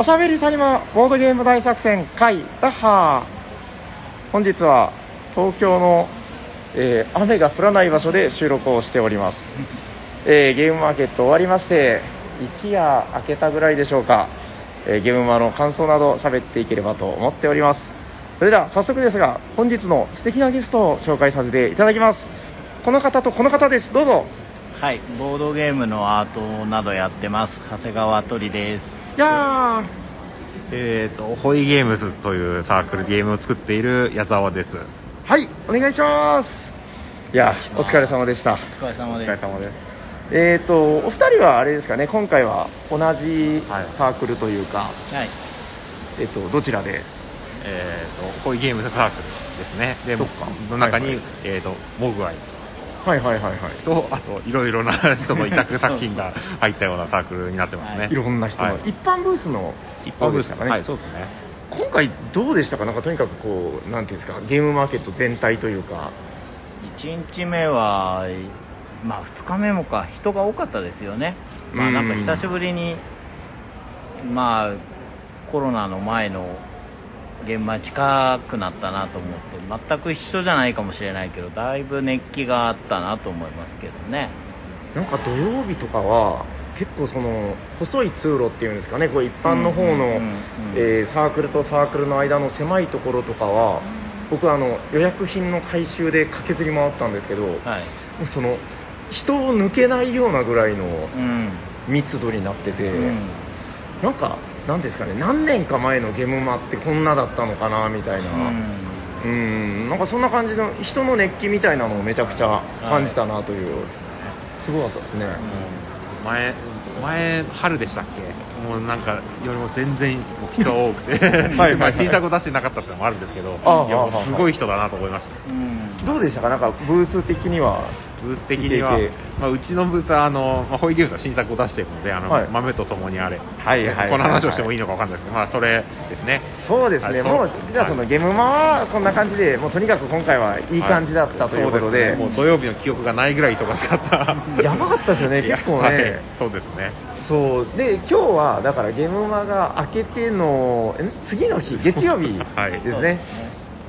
おしゃべりサニマボードゲーム大作戦会ダッハー。本日は東京の、えー雨が降らない場所で収録をしております、えーゲームマーケット終わりまして一夜明けたぐらいでしょうか、えーゲームマの感想など喋っていければと思っております。それでは早速ですが本日の素敵なゲストを紹介させていただきます。この方とこの方です。どうぞ。はい、ボードゲームのアートなどやってます。長谷川鳥です。いやえー、と、ホイゲームズというサークルでゲームを作っている矢沢です。ーはいお願いしますいやお疲れ様でしたお疲れ様です。お疲れ様です。えー、とお二人はあれですかね今回は同じはいサークルというか、はい。えっとどちらで？えー、と、ホイゲームズサークルですね。で、そっかの中に、はいはいえー、と、モグアイはいはいはいはい。と、あと、いろいろな 人の委託作品が入ったようなサークルになってますね。はい。いろんな人の、はい。一般ブースの一般ブース方でしたかね、はい、そうですね。今回どうでしたか？なんかとにかくこうなんていうんですか？ゲームマーケット全体というか。1日目は、まあ2日目もか、人が多かったですよね。まあなんか久しぶりに、まあコロナの前の現場近くなったなと思って、全く一緒じゃないかもしれないけど、だいぶ熱気があったなと思いますけどね。なんか土曜日とかは結構その細い通路っていうんですかねこう一般の方の、サークルとサークルの間の狭いところとかは僕あの予約品の回収で駆けずり回ったんですけど、はい。その人を抜けないようなぐらいのうん。密度になってて、うんなんかなんですかね何年か前のゲームマってこんなだったのかなみたいな。うん。なんかそんな感じの人の熱気みたいなのをめちゃくちゃ感じたなという、すごかったですね、前、前、春でしたっけ？もうなんか、よりも全然もう人が多くて、はいはいまあ新作を出してなかったっていうのもあるんですけど、すごい人だなと思いました。うんどうでしたか？なんかブース的にはブース的には、まあ、うちのブースはあの、まあ、ホイゲームズは新作を出しているので、あのはい。豆と共にあれ、はいはいはいはい。この話をしてもいいのかわかんないですけど、まあ、それですね。そうですね、はい。もうじゃあそのゲームマはそんな感じでもうとにかく今回はいい感じだったということで,、ね。もう土曜日の記憶がないぐらい忙しかった。やばかったですよね。結構ね。はい。そうですね。そう。で今日はだからゲームマが明けてのえ次の日？月曜日はい。ですね、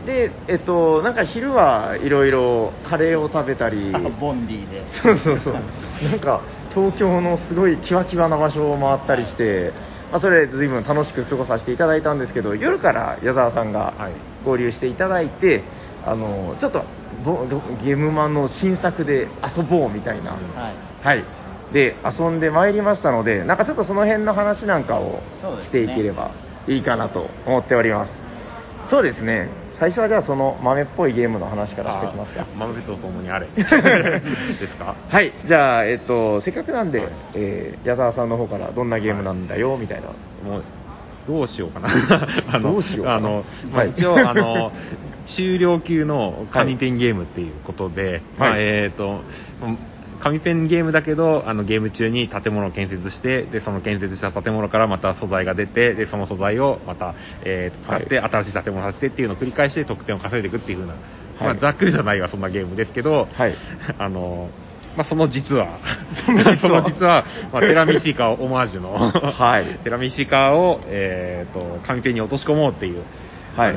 でえっとなんか昼はいろいろカレーを食べたりボンディで。そうそうそう。なんか、東京のすごいキワキワな場所を回ったりして、まあ、それ随分楽しく過ごさせていただいたんですけど、夜から矢沢さんがはい合流していただいて、あの、ちょっとボゲームマンの新作で遊ぼうみたいな、はい。はい。で、遊んでまいりましたので、なんかちょっとその辺の話なんかをしていければいいかなと思っております。そうですね。最初はじゃあその豆っぽいゲームの話からしていきますか。あ豆と共にあれ。ですか？はい、じゃあ、えっと、せっかくなんで、はいえー矢沢さんの方からどんなゲームなんだよ、みたいな。もう、どうしようかな。あのどうしようかなあの、まあはい一応、あの、終了級の紙ペンゲームっていうことで、まあはいえっ、と、紙ペンゲームだけど、あの、ゲーム中に建物を建設して、で、その建設した建物からまた素材が出て、で、その素材をまた、えー使って、新しい建物を建ててっていうのを繰り返して得点を稼いでいくっていう風な、まあ、はいざっくりじゃないわ、そんなゲームですけど、はい。あの、まあ、その実は、その実はまあ、テラミシーカーオマージュの、はい。テラミシーカーを、えー、と紙ペンに落とし込もうっていう、はい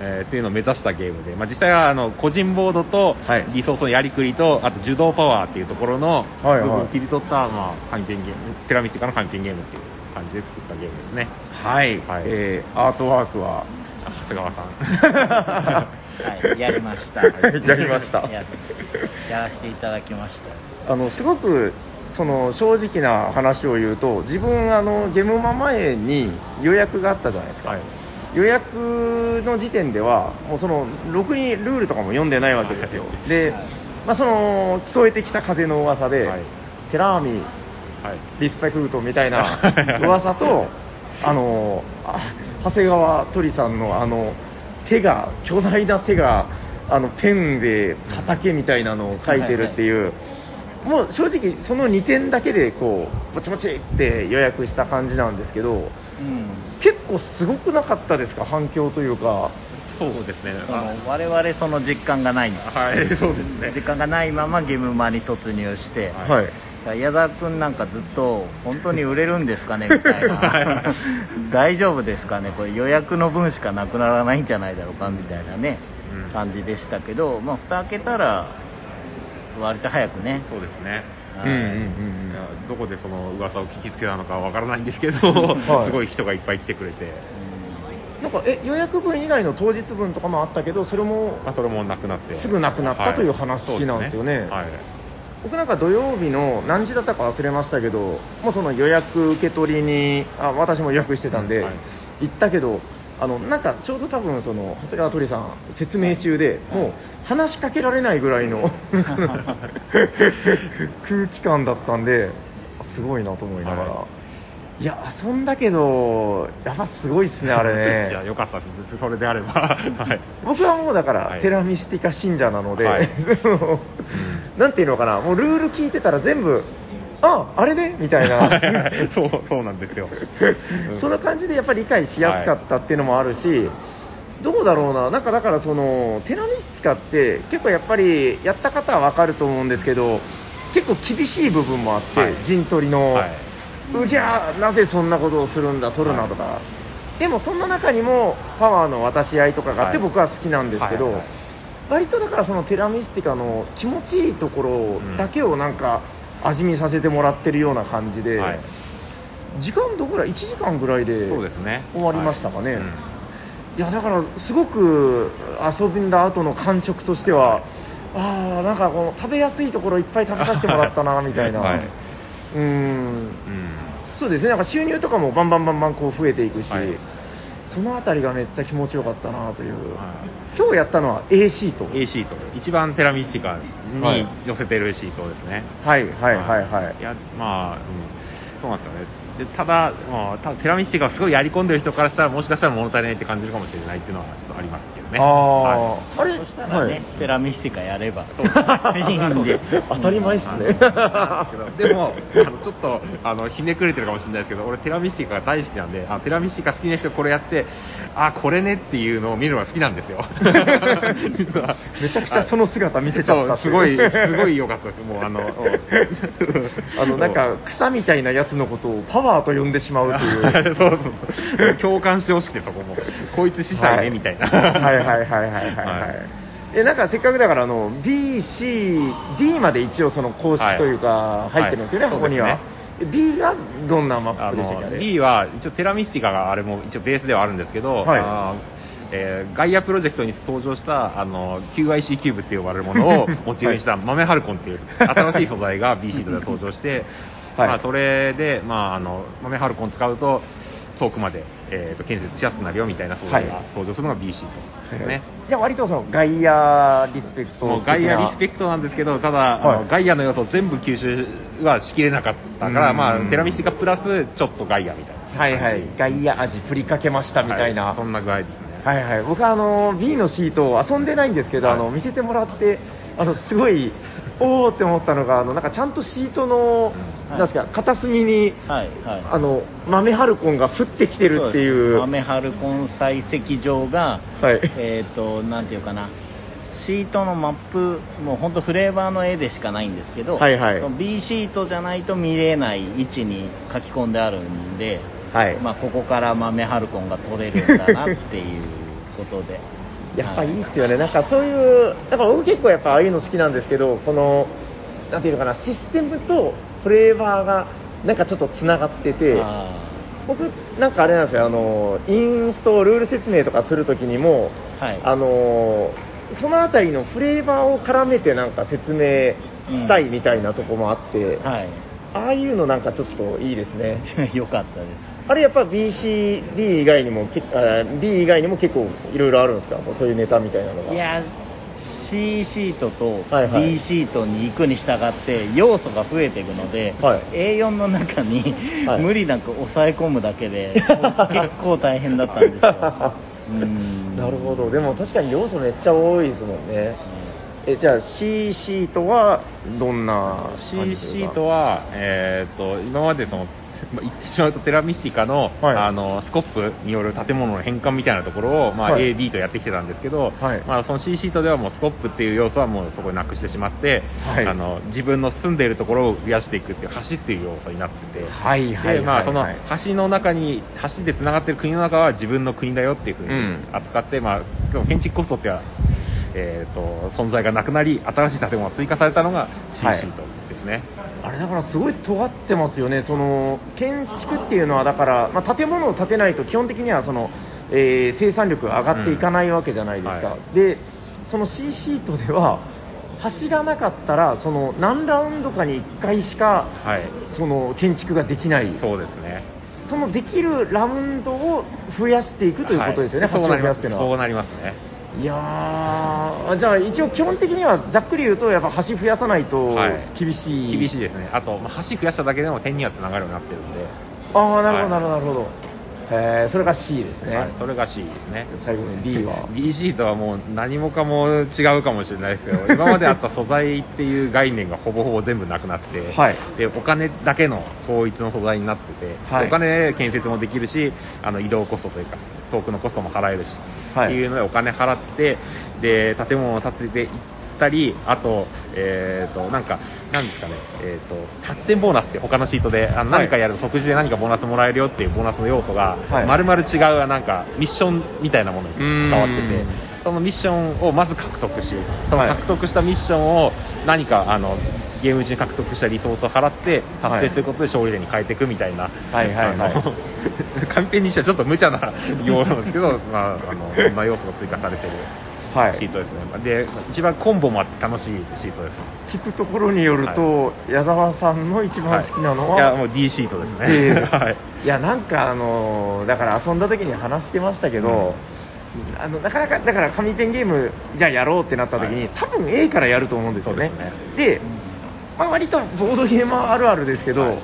えーっていうのを目指したゲームで、まあ、実際はあの個人ボードとはいリソースのやりくりと、あと受動パワーっていうところの部分を切り取った、まあ、紙ペンゲーム、テラミシーカーの紙ペンゲームっていう感じで作ったゲームですね。はい、はいえーアートワークは、あ長谷川さん。はい、やりました。やりましたややらせていただきました。あのすごくその正直な話を言うと、自分、あのゲームマ前に予約があったじゃないですか。はい予約の時点では、もうその、ろくにルールとかも読んでないわけですよ。で、まあ、その、聞こえてきた風の噂で、はい。テラーミ、はい。リスペクトみたいな 噂と、あのあ長谷川鳥さんのあの手が、巨大な手が、あのペンで畑みたいなのを描いてるっていう、もう正直、その2点だけでこう、ぼちぼちって予約した感じなんですけど、うん。結構すごくなかったですか、反響というか。そうですね。その我々その実感がないんです。あはい、そうですね。時間がないままゲームマに突入して、はいはい。矢沢君なんかずっと本当に売れるんですかね？みたいな大丈夫ですかね？これ予約の分しかなくならないんじゃないだろうか？みたいなね、うん感じでしたけどまあ蓋開けたら割と早くね。そうですね。はい。うんうんうんいやどこでその噂を聞きつけたのかわからないんですけど、はい。すごい人がいっぱい来てくれて、なんかえ予約分以外の当日分とかもあったけどそれもまあ、それもなくなって。すぐなくなったという話はいなんですよね。そうはい。僕なんか土曜日の何時だったか忘れましたけどもうその予約受け取りにあ私も予約してたんで、はい。行ったけどあのなんかちょうど多分その長谷川鳥さん説明中で、もう話しかけられないぐらいの 空気感だったんですごいなと思いながら、、はい。や遊んだけどやっぱすごいっすねあれね。いや、よかったです。それであれば。はい。僕はもうだから、はい。テラミスティカ信者なので、はい。なんていうのかな、もうルール聞いてたら全部、ああれねみたいな、そう、そうなんですよ。そん。な感じでやっぱり理解しやすかったっていうのもあるし、どうだろうな、なんかだからその、テラミスティカって結構やっぱりやった方はわかると思うんですけど、結構厳しい部分もあって、はい。陣取りの、はうじゃあなぜそんなことをするんだ、取るなとか、でもそんな中にもパワーの渡し合いとかがあってはい。僕は好きなんですけど、はいはい割とだからそのテラミスティカの気持ちいいところだけをなんか味見させてもらってるような感じで、はい。時間どぐらい1時間ぐらいで。終わりましたかね、はい。うん。いやだからすごく遊んだ後の感触としては、ああなんかこの食べやすいところいっぱい食べさせてもらったなみたいな、はい。うーん。うん。そうですね。なんか収入とかもバンバンバンバンこう増えていくし、はいそのあたりがめっちゃ気持ちよかったなという、は今日やったのは A シート。A シート、一番テラミスティカはいに寄せてるシートですね。はいはいはいはい。い。や、まあ、うん、そうなんですよね。でただ、まあ、たテラミスティカがすごいやり込んでる人からしたら、もしかしたら物足りないって感じるかもしれないっていうのはちょっとありますね。あはい。あ、あれそしたらね、はい。テラミスティカやれば。いいんで。当たり前っすね。でも、あのちょっとあのひねくれてるかもしれないですけど、俺、テラミスティカが大好きなんで、あテラミスティカ好きな人、これやって、あこれねっていうのを見るのが好きなんですよ、実は。めちゃくちゃその姿見せちゃったすごい、すごい良かったです、もう、あの、あのなんか草みたいなやつのことをパワーと呼んでしまうという。そうそう。そう、共感してほしくて、そこも、こいつ司祭ね、みたいな。はいはいはいはいはいはい、はい。えなんかせっかくだからあの B、C、D まで一応その公式というか入ってるんですよね、はい。ここには、え B がどんなマッあプでしたっけ B は一応テラミスティカがあれも一応ベースではあるんですけど、はい。えーガイアプロジェクトに登場したあの QIC キューブって呼ばれるものをモチーフにした豆ハルコンっていう新しい素材が B シートで登場して、はい。まあ、それで、まあ、あの豆ハルコン使うと遠くまで、えーと建設しやすくなるよみたいな素材が登場するのが B シートですね。じゃあ割とそのガイアリスペクトもうガイアリスペクトなんですけど、ただ、あはい。のガイアの要素を全部吸収はしきれなかったから、うん。まあ、テラミスティカプラスちょっとガイアみたいな。はいはい。ガイア味振りかけましたみたいな、はそんな具合ですね。はいはい、僕はあの B のシートを遊んでないんですけど、はい。あの見せてもらってあのすごいおーって思ったのがあのなんかちゃんとシートの、うん。なんですか片隅にはいはい。あの豆ハルコンが降ってきてるっていう。豆ハルコン採石場が、はい。えっ、となんていうかな。シートのマップもう本当フレーバーの絵でしかないんですけど、はいはい。B シートじゃないと見れない位置に書き込んであるんで、はい。まあ、ここから豆ハルコンが取れるんだなっていうことでやっぱいいっすよね、なんかそういう、だから僕結構やっぱああいうの好きなんですけど、この、なんていうのかな、システムとフレーバーがなんかちょっとつながってて、あ僕、なんかあれなんですよ、あの、インスト、ルール説明とかするときにも、ーはい。あの、そのあたりのフレーバーを絡めてなんか説明したいみたいなとこもあって、はい。ああいうのなんかちょっといいですね。よかったですあれやっぱ BC、D 以外にもけあ、B 以外にも結構いろいろあるんですか？もうそういうネタみたいなのが。いや C シートとはいはい。D シートに行くに従って要素が増えていくので、はい。A4 の中にはい。無理なく抑え込むだけで、結構大変だったんですよ。うん。なるほど。でも確かに要素めっちゃ多いですもんね。え、じゃあ C シートはどんな感 C じシートは、えー、と今までそのまあ言ってしまうとテラミスティカの,、はい。あのスコップによる建物の変換みたいなところを、まあはい。AD とやってきてたんですけど、はい。まあ、その C シートではもうスコップっていう要素はもうそこになくしてしまって、はい。あの自分の住んでいるところを増やしていくっていう橋っていう要素になってて。はいはいでまあ、そのはい橋の中に橋でつながってる国の中は自分の国だよっていうふうにうん。扱って、まあ、でも建築コストっては、えー、と存在がなくなり新しい建物が追加されたのが C シはいですね、あれだからすごい尖ってますよね、その建築っていうのは、だから、まあ、建物を建てないと、基本的にはその、えー生産力が上がっていかないわけじゃないですか、うんはでその C シートでは、橋がなかったら、その何ラウンドかに1回しかはい、その建築ができない、そうですね。そのできるラウンドを増やしていくということですよね、はい。橋を増そうなります。やすっていうのは。そうなりますね。いやーじゃあ一応基本的にはざっくり言うとやっぱ橋増やさないとはい。厳しい、厳しいですね。あと、まあ、橋増やしただけでも点にはつながるようになってるんで、ああなるほどなはいるほどなるほど、えーそれが C ですね、はい、それが C ですね。最後に D は。B シートはもう何もかも違うかもしれないですけど、今まであった素材っていう概念がほぼほぼ全部なくなって、はい。でお金だけの統一の素材になってて、はい。お金で建設もできるし、あの移動コストというか、遠くのコストも払えるし、はい。っていうのでお金払って、で建物を建てていったり、あと、えー、となんか、なんですかね、えー、と発展ボーナスって他のシートで、あのはい。何かやると即時で何かボーナスもらえるよっていうボーナスの要素が、はい。まるまる違うなんかミッションみたいなものに変わってて。そのミッションをまず獲得し、そのはい獲得したミッションを何かあのゲーム中に獲得したリソースを払って達成することで勝利点に変えていくみたいな、はいはいはい。あの 完璧にしてはちょっと無茶な要素なんですけど、まあ、あのそんな要素が追加されてるはい。シートですね。で、一番コンボもあって楽しいシートです。聞くところによると、矢沢さんの一番好きなのは、い。や、もう D シートですね。はい。いやなんかあのだから遊んだ時に話してましたけど、あのなかなかだから紙ペンゲームじゃあやろうってなった時に、はい。多分 A からやると思うんですよね。ですね。で、まあ、割とボードゲーマーあるあるですけど、はい。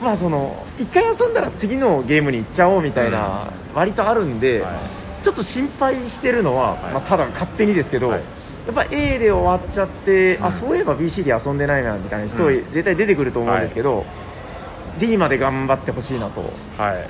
まあその一回遊んだら次のゲームに行っちゃおうみたいな、割とあるんで、はい。ちょっと心配してるのは、はい。まあ、ただ勝手にですけど、はい。やっぱ A で終わっちゃって、あうん。そういえば BC で遊んでないなみたいな人、うん。絶対出てくると思うんですけど、D まで頑張ってほしいなと。はい、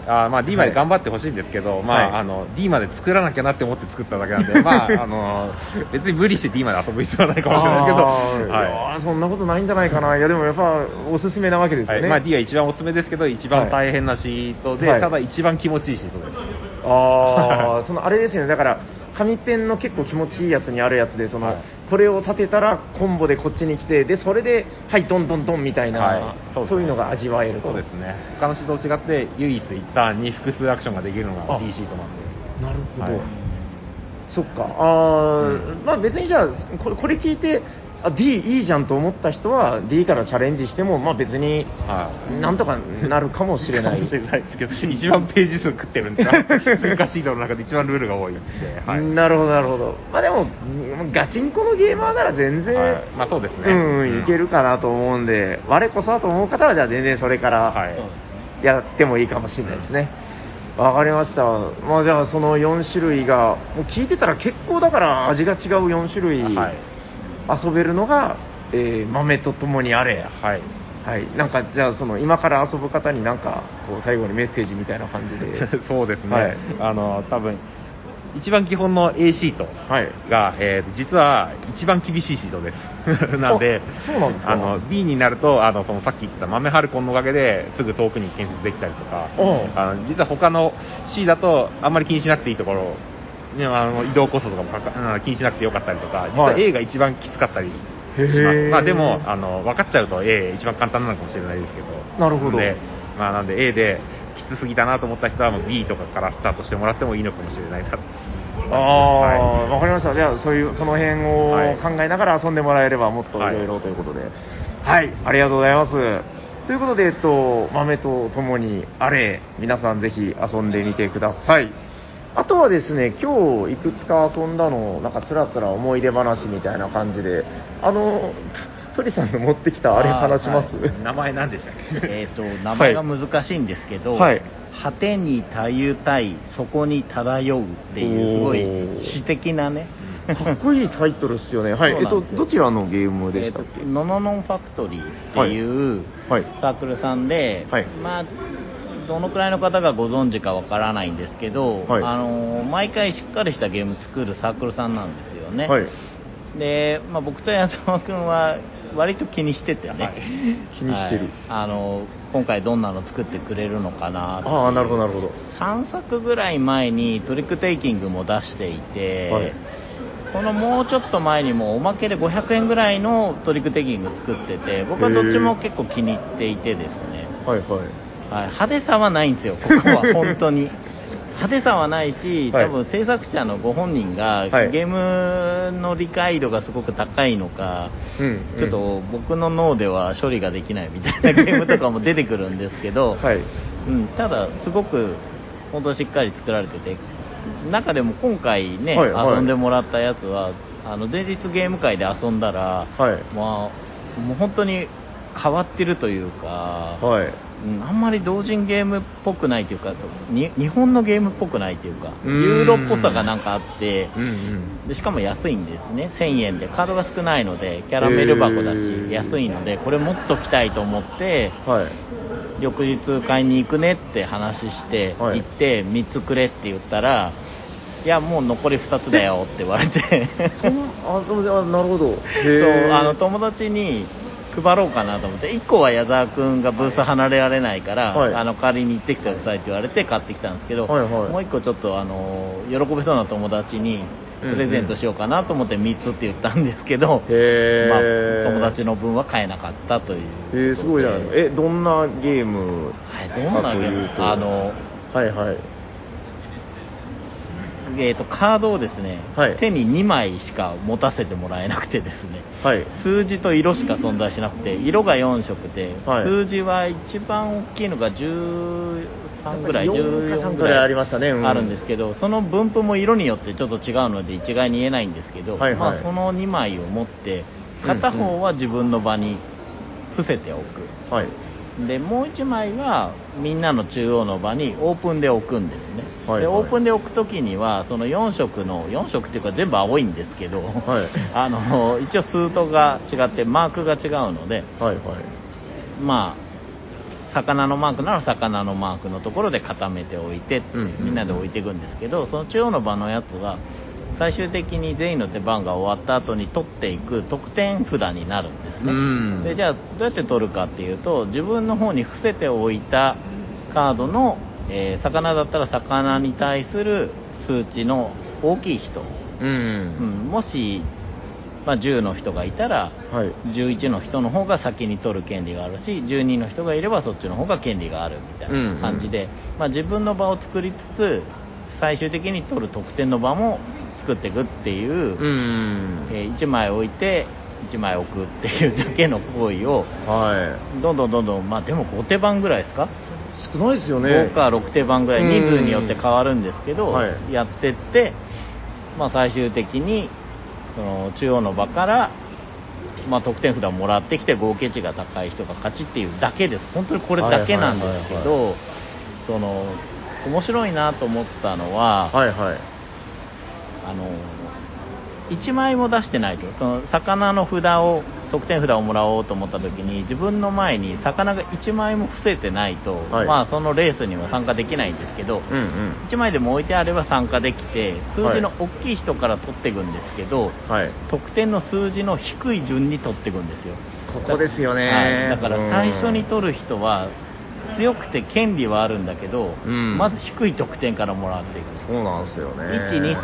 あーまあ D まで頑張ってほしいんですけど、まあはい。あの D まで作らなきゃなって思って作っただけなんで、まああの別に無理して D まで遊ぶ必要はないかもしれないですけど、あーい。そんなことないんじゃないかな、いやでもやっぱおすすめなわけですよね。はい。まあ、D は一番おすすめですけど、一番大変なシートで、はい。ただ一番気持ちいいシートです。あーそのあれですよね、だから紙ペンの結構気持ちいいやつにあるやつで、そのはい。これを立てたらコンボでこっちに来て、でそれで、はい、どんどんどんみたいな、はい。そうそういうのが味わえると。そうですね。他のシートと違って、唯一一ターンに複数アクションができるのがあ。D シートなんで。なるほど、はい。そっか、あーうん。まあ別にじゃあこれ、これ聞いて、あ D いいじゃんと思った人は、D からチャレンジしても、まあ別にはいなんとかなるかもしれない。かもしれないですけど、一番ページ数食ってるんで、追加シートの中で一番ルールが多いんで、はい。なるほど、なるほど。まあでも、うんガチンコのゲーマーなら全然、はいまあそうですねうん、うんいけるかなと思うんで、我こそはと思う方は、じゃあ全然それからはいやってもいいかもしれないですね。わかりました。まあじゃあその4種類が、もう聞いてたら結構だから味が違う4種類はい遊べるのが、えー豆とともにあれ。はい。はい。なんかじゃあその今から遊ぶ方になんか、こう最後にメッセージみたいな感じで。そうですね、はいあの多分一番基本の A シートはい。が、えー実は一番厳しいシートです。なんであそうなんですか？あの B になるとあのそのさっき言ってた豆ハルコンのおかげですぐ遠くに建設できたりとかあの実は他の C だとあんまり気にしなくていいところねあの移動コストとかもか気にしなくてよかったりとか実ははい A が一番きつかったりしへます、ー。まあ、でもあの分かっちゃうと A 一番簡単なのかもしれないですけど。なるほど。でまあ、なんで A できつすぎたなと思った人はもう B とかからスタートしてもらってもいいのかもしれないな。ああ、わ、かりました。じゃあ、そういう、その辺はい。を考えながら遊んでもらえれば、もっとい。ろいろということで。はい、ありがとうございます。ということで、えっと、豆とともにあれ、皆さんぜひ遊んでみてください。あとはですね、今日いくつか遊んだのを、なんかつらつら思い出話みたいな感じで、あの、鳥さんの持ってきたあれ話します、あー名前何でしたっけ？えー、と名前が難しいんですけど、はい。果てにたゆたいそこに漂うっていうすごい詩的なね。かっこいいタイトルっすよね。はい。えっとどちらのゲームでしたっけ、えーとノノノンファクトリーっていうはい。サークルさんで、はい。まあ、どのくらいの方がご存知かわからないんですけど、はいあのー毎回しっかりしたゲーム作るサークルさんなんですよね。はい。で、まあ、僕と矢沢君は割と気にしててね、気にしてるはいあの今回どんなの作ってくれるのかなああ、なるほど、なるほど。3作ぐらい前にトリックテイキングも出していて、はいそのもうちょっと前にもおまけで500円ぐらいのトリックテイキング作ってて僕はどっちも結構気に入っていてですね、はい、はい。はい、派手さはないんですよここは 本当に派手さはないしはい多分制作者のご本人がはいゲームの理解度がすごく高いのか、うん。ちょっと僕の脳では処理ができないみたいな ゲームとかも出てくるんですけど、はい。うん、ただ、すごく本当しっかり作られてて、中でも今回ね、はいはい遊んでもらったやつは、あの前日ゲーム会で遊んだら、はい。まあ、もう本当に変わってるというか、はい。うん。あんまり同人ゲームっぽくないというか、日本のゲームっぽくないというか、ユーロっぽさがなんかあって。でしかも安いんですね、1000円で、カードが少ないので、キャラメル箱だし、安いので、これ持っときたいと思って、はい。翌日買いに行くねって話して、はい。行って3つくれって言ったらいやもう残り2つだよって言われて。そんあ、なるほど。そうあの友達に配ろうかなと思って1個は矢沢君がブース離れられないから、はい。あの代わりに行ってきてくださいって言われて買ってきたんですけど、はいはい。もう1個ちょっとあの喜びそうな友達にプレゼントしようかなと思って3つって言ったんですけど、へまあー、友達の分は買えなかったという。えー、すごいじゃないですか。え、どんなゲームはい、どんなゲーム？あのはいはい。えー、とカードをですね、はい。手に2枚しか持たせてもらえなくてですね。はい。数字と色しか存在しなくて色が4色で、はい。数字は一番大きいのが13ぐらい4か14 3ぐらいありましたね。うん。あるんですけどその分布も色によってちょっと違うので一概に言えないんですけど、はいはい。まあ、その2枚を持って片方は自分の場に伏せておく、はい。でもう1枚はみんなの中央の場にオープンで置くんですね、はいはい。でオープンで置くときにはその4色の4色っていうか全部青いんですけど、はい。あの一応スートが違ってマークが違うのではいはい。まあ魚のマークなら魚のマークのところで固めておいて、うんうん。みんなで置いていくんですけどその中央の場のやつは最終的に全員の手番が終わった後に取っていく得点札になるんですね、うん。でじゃあどうやって取るかっていうと自分の方に伏せておいたカードの、えー魚だったら魚に対する数値の大きい人、う。うん。ん、もし、まあ、10の人がいたらはい。11の人の方が先に取る権利があるし12の人がいればそっちの方が権利があるみたいな感じで、まあ、自分の場を作りつつ最終的に取る得点の場も作っていくっていう、うん。え1枚置いて1枚置くっていうだけの行為をはどんどんどんどんまあでも5手番ぐらいですか、い。少ないですよね。5か6手番ぐらいうん人数によって変わるんですけど、はいやってって、まあ、最終的にその中央の場から、まあ、得点札をもらってきて合計値が高い人が勝ちっていうだけです本当にこれだけなんですけはいはいはいどその面白いなと思ったのは、はいはい。あの1枚も出してないとその魚の札を得点札をもらおうと思った時に自分の前に魚が1枚も伏せてないと、はい。まあそのレースには参加できないんですけど、うんうん。1枚でも置いてあれば参加できて数字の大きい人から取っていくんですけど、はい。得点の数字の低い順に取っていくんですよ。ここですよね。はい。だから最初にる取る人は強くて権利はあるんだけど、うん。まず低い得点からもらっていく。そうなんですよね。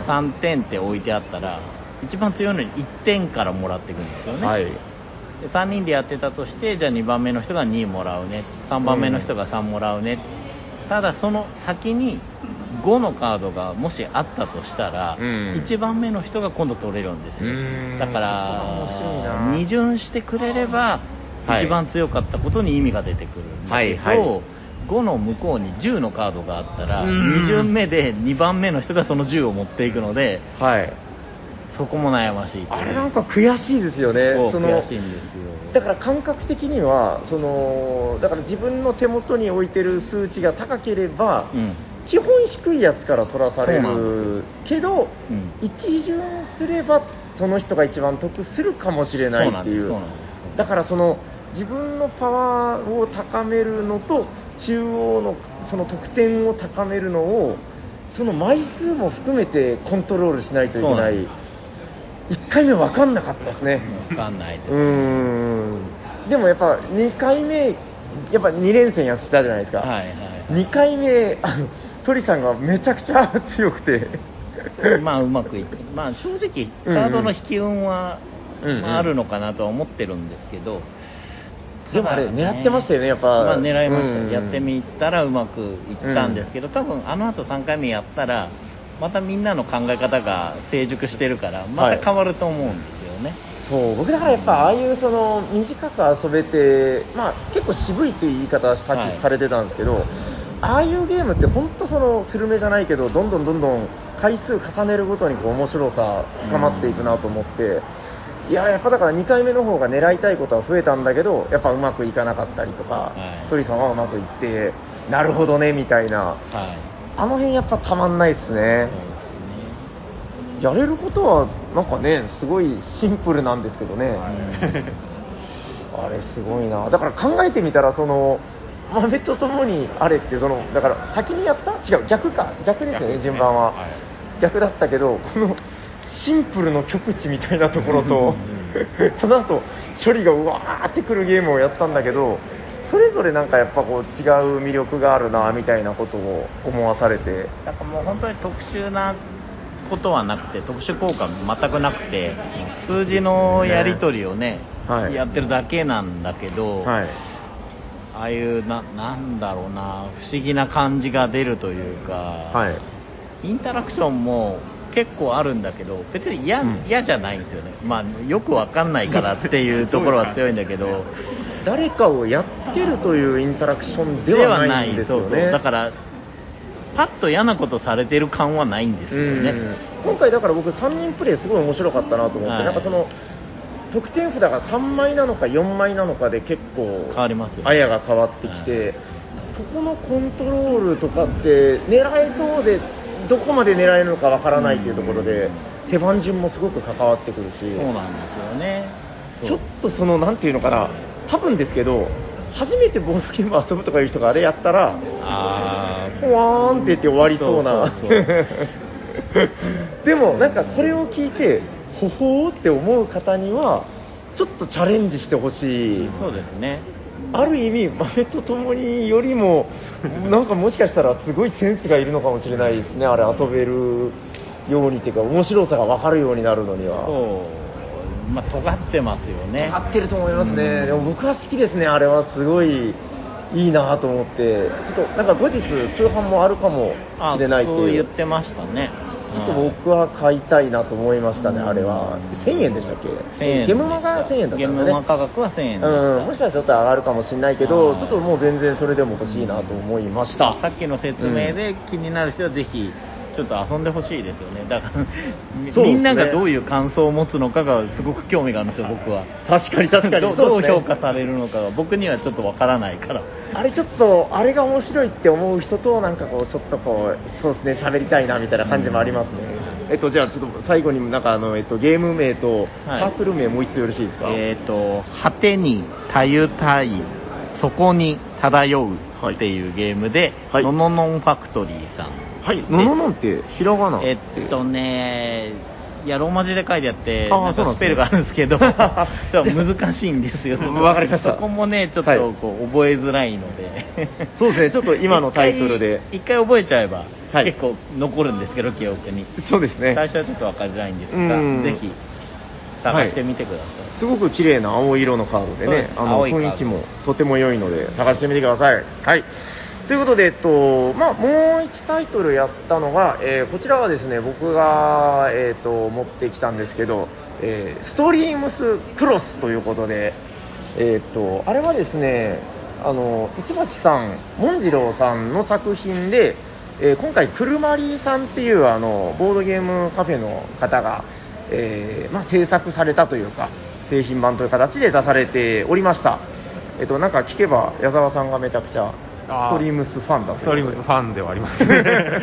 123点って置いてあったら一番強いのに1点からもらっていくんですよね、はい。で3人でやってたとしてじゃあ2番目の人が2もらうね。3番目の人が3もらうね、ただその先に5のカードがもしあったとしたら、うん。1番目の人が今度取れるんですよ。うん。だからな。二巡してくれればはい一番強かったことに意味が出てくるんだけど、はいはい。5の向こうに10のカードがあったらうん。2巡目で2番目の人がその10を持っていくのではい。そこも悩ましいあれなんか悔しいですよね。そうの悔しいんですよ。だから感覚的にはそのだから自分の手元に置いてる数値が高ければ、うん。基本低いやつから取らされるけど、うん一巡すればその人が一番得するかもしれないっていう。そうなんですそうなんですだからその自分のパワーを高めるのと中央のその得点を高めるのをその枚数も含めてコントロールしないといけない。そうなんで1回目分かんなかったですね。わかんないです。うーん。でもやっぱ2回目やっぱ2連戦やったじゃないですか、はいはい2回目あの鳥さんがめちゃくちゃ強くて。まあうまくいってまあ正直カードの引き運は、うんうん。まあ、あるのかなとは思ってるんですけど、でもあれ狙ってましたよねやっぱ。まあ狙いました、うん。やってみたらうまくいったんですけど、多分あの後3回目やったらまたみんなの考え方が成熟してるからまた変わると思うんですよね、そう。僕だからやっぱああいうその短く遊べて、まあ、結構渋いっていう言い方さはいっきされてたんですけど、ああいうゲームって本当そのスルメじゃないけどどんどんどんどん回数重ねるごとにこう面白さ深まっていくなと思って、いややっぱだから2回目の方が狙いたいことは増えたんだけどやっぱうまくいかなかったりとか、はい。鳥さんはうまくいってなるほどねみたいな。はい。あの辺やっぱたまんないですね。ね。やれることはなんかねすごいシンプルなんですけどね、あれすごいな。だから考えてみたらその豆とともにあれってそのだから先にやった？違う逆か。逆ですよね順番は、逆だったけどこのシンプルの極致みたいなところと その後処理がうわーってくるゲームをやったんだけどそれぞれなんかやっぱこう違う魅力があるなみたいなことを思わされて。だからもう本当に特殊なことはなくて特殊効果全くなくて数字のやり取りをね。はい。やってるだけなんだけど、はい。ああいうななんだろうな不思議な感じが出るというか、はい。インタラクションも結構あるんだけど別に嫌,、うん。嫌じゃないんですよね。まあよくわかんないからっていうところは強いんだけど。誰かをやっつけるというインタラクションではないんですよね。そうそう。だからパッと嫌なことされてる感はないんですよね、うん。今回だから僕3人プレイすごい面白かったなと思って、はい。なんかその得点札が3枚なのか4枚なのかで結構変わりますよね。あやが変わってきて、そこのコントロールとかって狙えそうでどこまで狙えるのかわからないっていうところで、手番順もすごく関わってくるし。そうなんですよね。ちょっとそのなんていうのかな。多分ですけど初めてボードゲーム遊ぶとかいう人があれやったらあほわーんって言って終わりそうな。でもなんかこれを聞いてほほーって思う方にはちょっとチャレンジしてほしい。あそうですねある意味豆と共によりも なんかもしかしたらすごいセンスがいるのかもしれないですね。あれ遊べるようにっていうか面白さが分かるようになるのには。そう。まあ尖ってますよね。合ってると思いますね、でも僕は好きですね、あれはすごいいいなと思って、ちょっとなんか後日、通販もあるかもあしれないってそう。いう、言ってましたねちょっと僕は買いたいなと思いましたね、あれは、1000円でしたっけ、1000円ゲームマが1000円だったんゲーですねムマ価格は1000円でした、うん、もしかしたらちょっと上がるかもしれないけど、ちょっともう全然それでも欲しいなと思いました。さっきの説明で気になる人はぜひちょっと遊んでほしいですよね。だから、ね。みんながどういう感想を持つのかがすごく興味があるんですよ僕は。確かに確かに。どう評価されるのかが僕にはちょっとわからないから。あれちょっと、あれが面白いって思う人と、なんかこう、ちょっとこう、そうですね、喋りたいなみたいな感じもありますね。えっと、じゃあちょっと最後になんかあの、えっと、ゲーム名と、はい。サークル名もう一度よろしいですか、えっ、と果てにたゆたいそこに漂うっていうゲームで、はい。のののんファクトリーさんはい、のののんって、ひらがなえっとね、いや、ローマ字で書いてあって、あーなんそうなんですねかスペルがあるんですけど、難しいんですよ。わかりましたそこもね、ちょっはいとこう覚えづらいので。そうですねちょっと今のタイトルで一回覚えちゃえば、はい結構残るんですけど、記憶に。そうですね。最初はちょっとわかりづらいんですうんが、ぜひ探してみてください。すごく綺麗な青色のカードでねあの雰囲気もとても良いので、探してみてください。はい。ということで、えっと、まあ、もう1タイトルやったのが、えーこちらはですね、僕が、えっと、持ってきたんですけど、えーストリームスクロスということで、えっと、あれはですね、あの、市巻さん、紋次郎さんの作品で、えー今回、くるまりさんっていう、あの、ボードゲームカフェの方が、えーまあ、制作されたというか、製品版という形で出されておりました。えっと、なんか聞けば、矢沢さんがめちゃくちゃストリームスファンだとストリームズファンではありますね。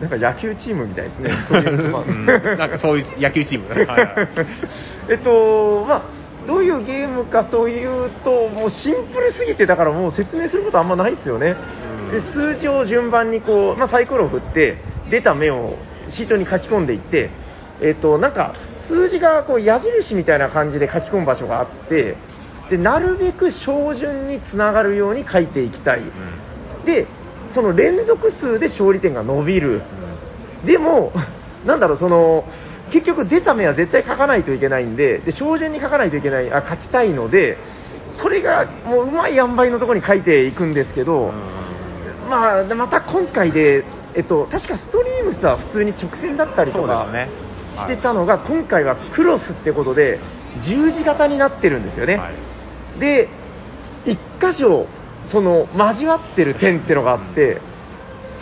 うんなんか野球チームみたいですね、ストリームスファン。うんなんかそういう野球チーム。はいはい えっと、まあ、どういうゲームかというと、もうシンプルすぎて、だからもう説明することあんまないですよね。うんで数字を順番にこう、まあ、サイコロを振って、出た目をシートに書き込んでいって、えっと、なんか、数字がこう矢印みたいな感じで書き込む場所があって、で、なるべく照準につながるように書いていきたい。で、その連続数で勝利点が伸びる。でも、なんだろう、その、結局出た目は絶対書かないといけないんで、で、照準に書かないといけない、あ、書きたいので、それがもううまい塩梅のところに書いていくんですけど、まあ、でまた今回で、えっと、確かストリームスは普通に直線だったりとかしてたのが、今回はクロスってことで、十字型になってるんですよね。はいで、一箇所、その交わってる点ってのがあって、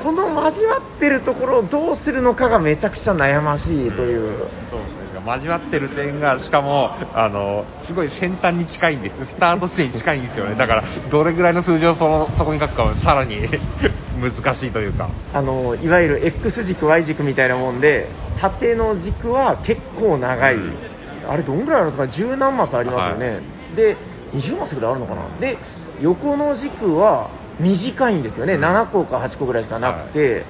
その交わってるところをどうするのかがめちゃくちゃ悩ましいという。そうですね交わってる点が、しかも、あの、すごい先端に近いんです。スタート地点に近いんですよね。だから、どれぐらいの数字をそのそこに書くかはさらに 難しいというか。あのいわゆる X 軸、Y 軸みたいなもんで、縦の軸は結構長い、あれ、どんぐらいあるんですか、十何マスありますよね、で20マスぐらいあるのかな、で横の軸は短いんですよね、7個か8個ぐらいしかなくて、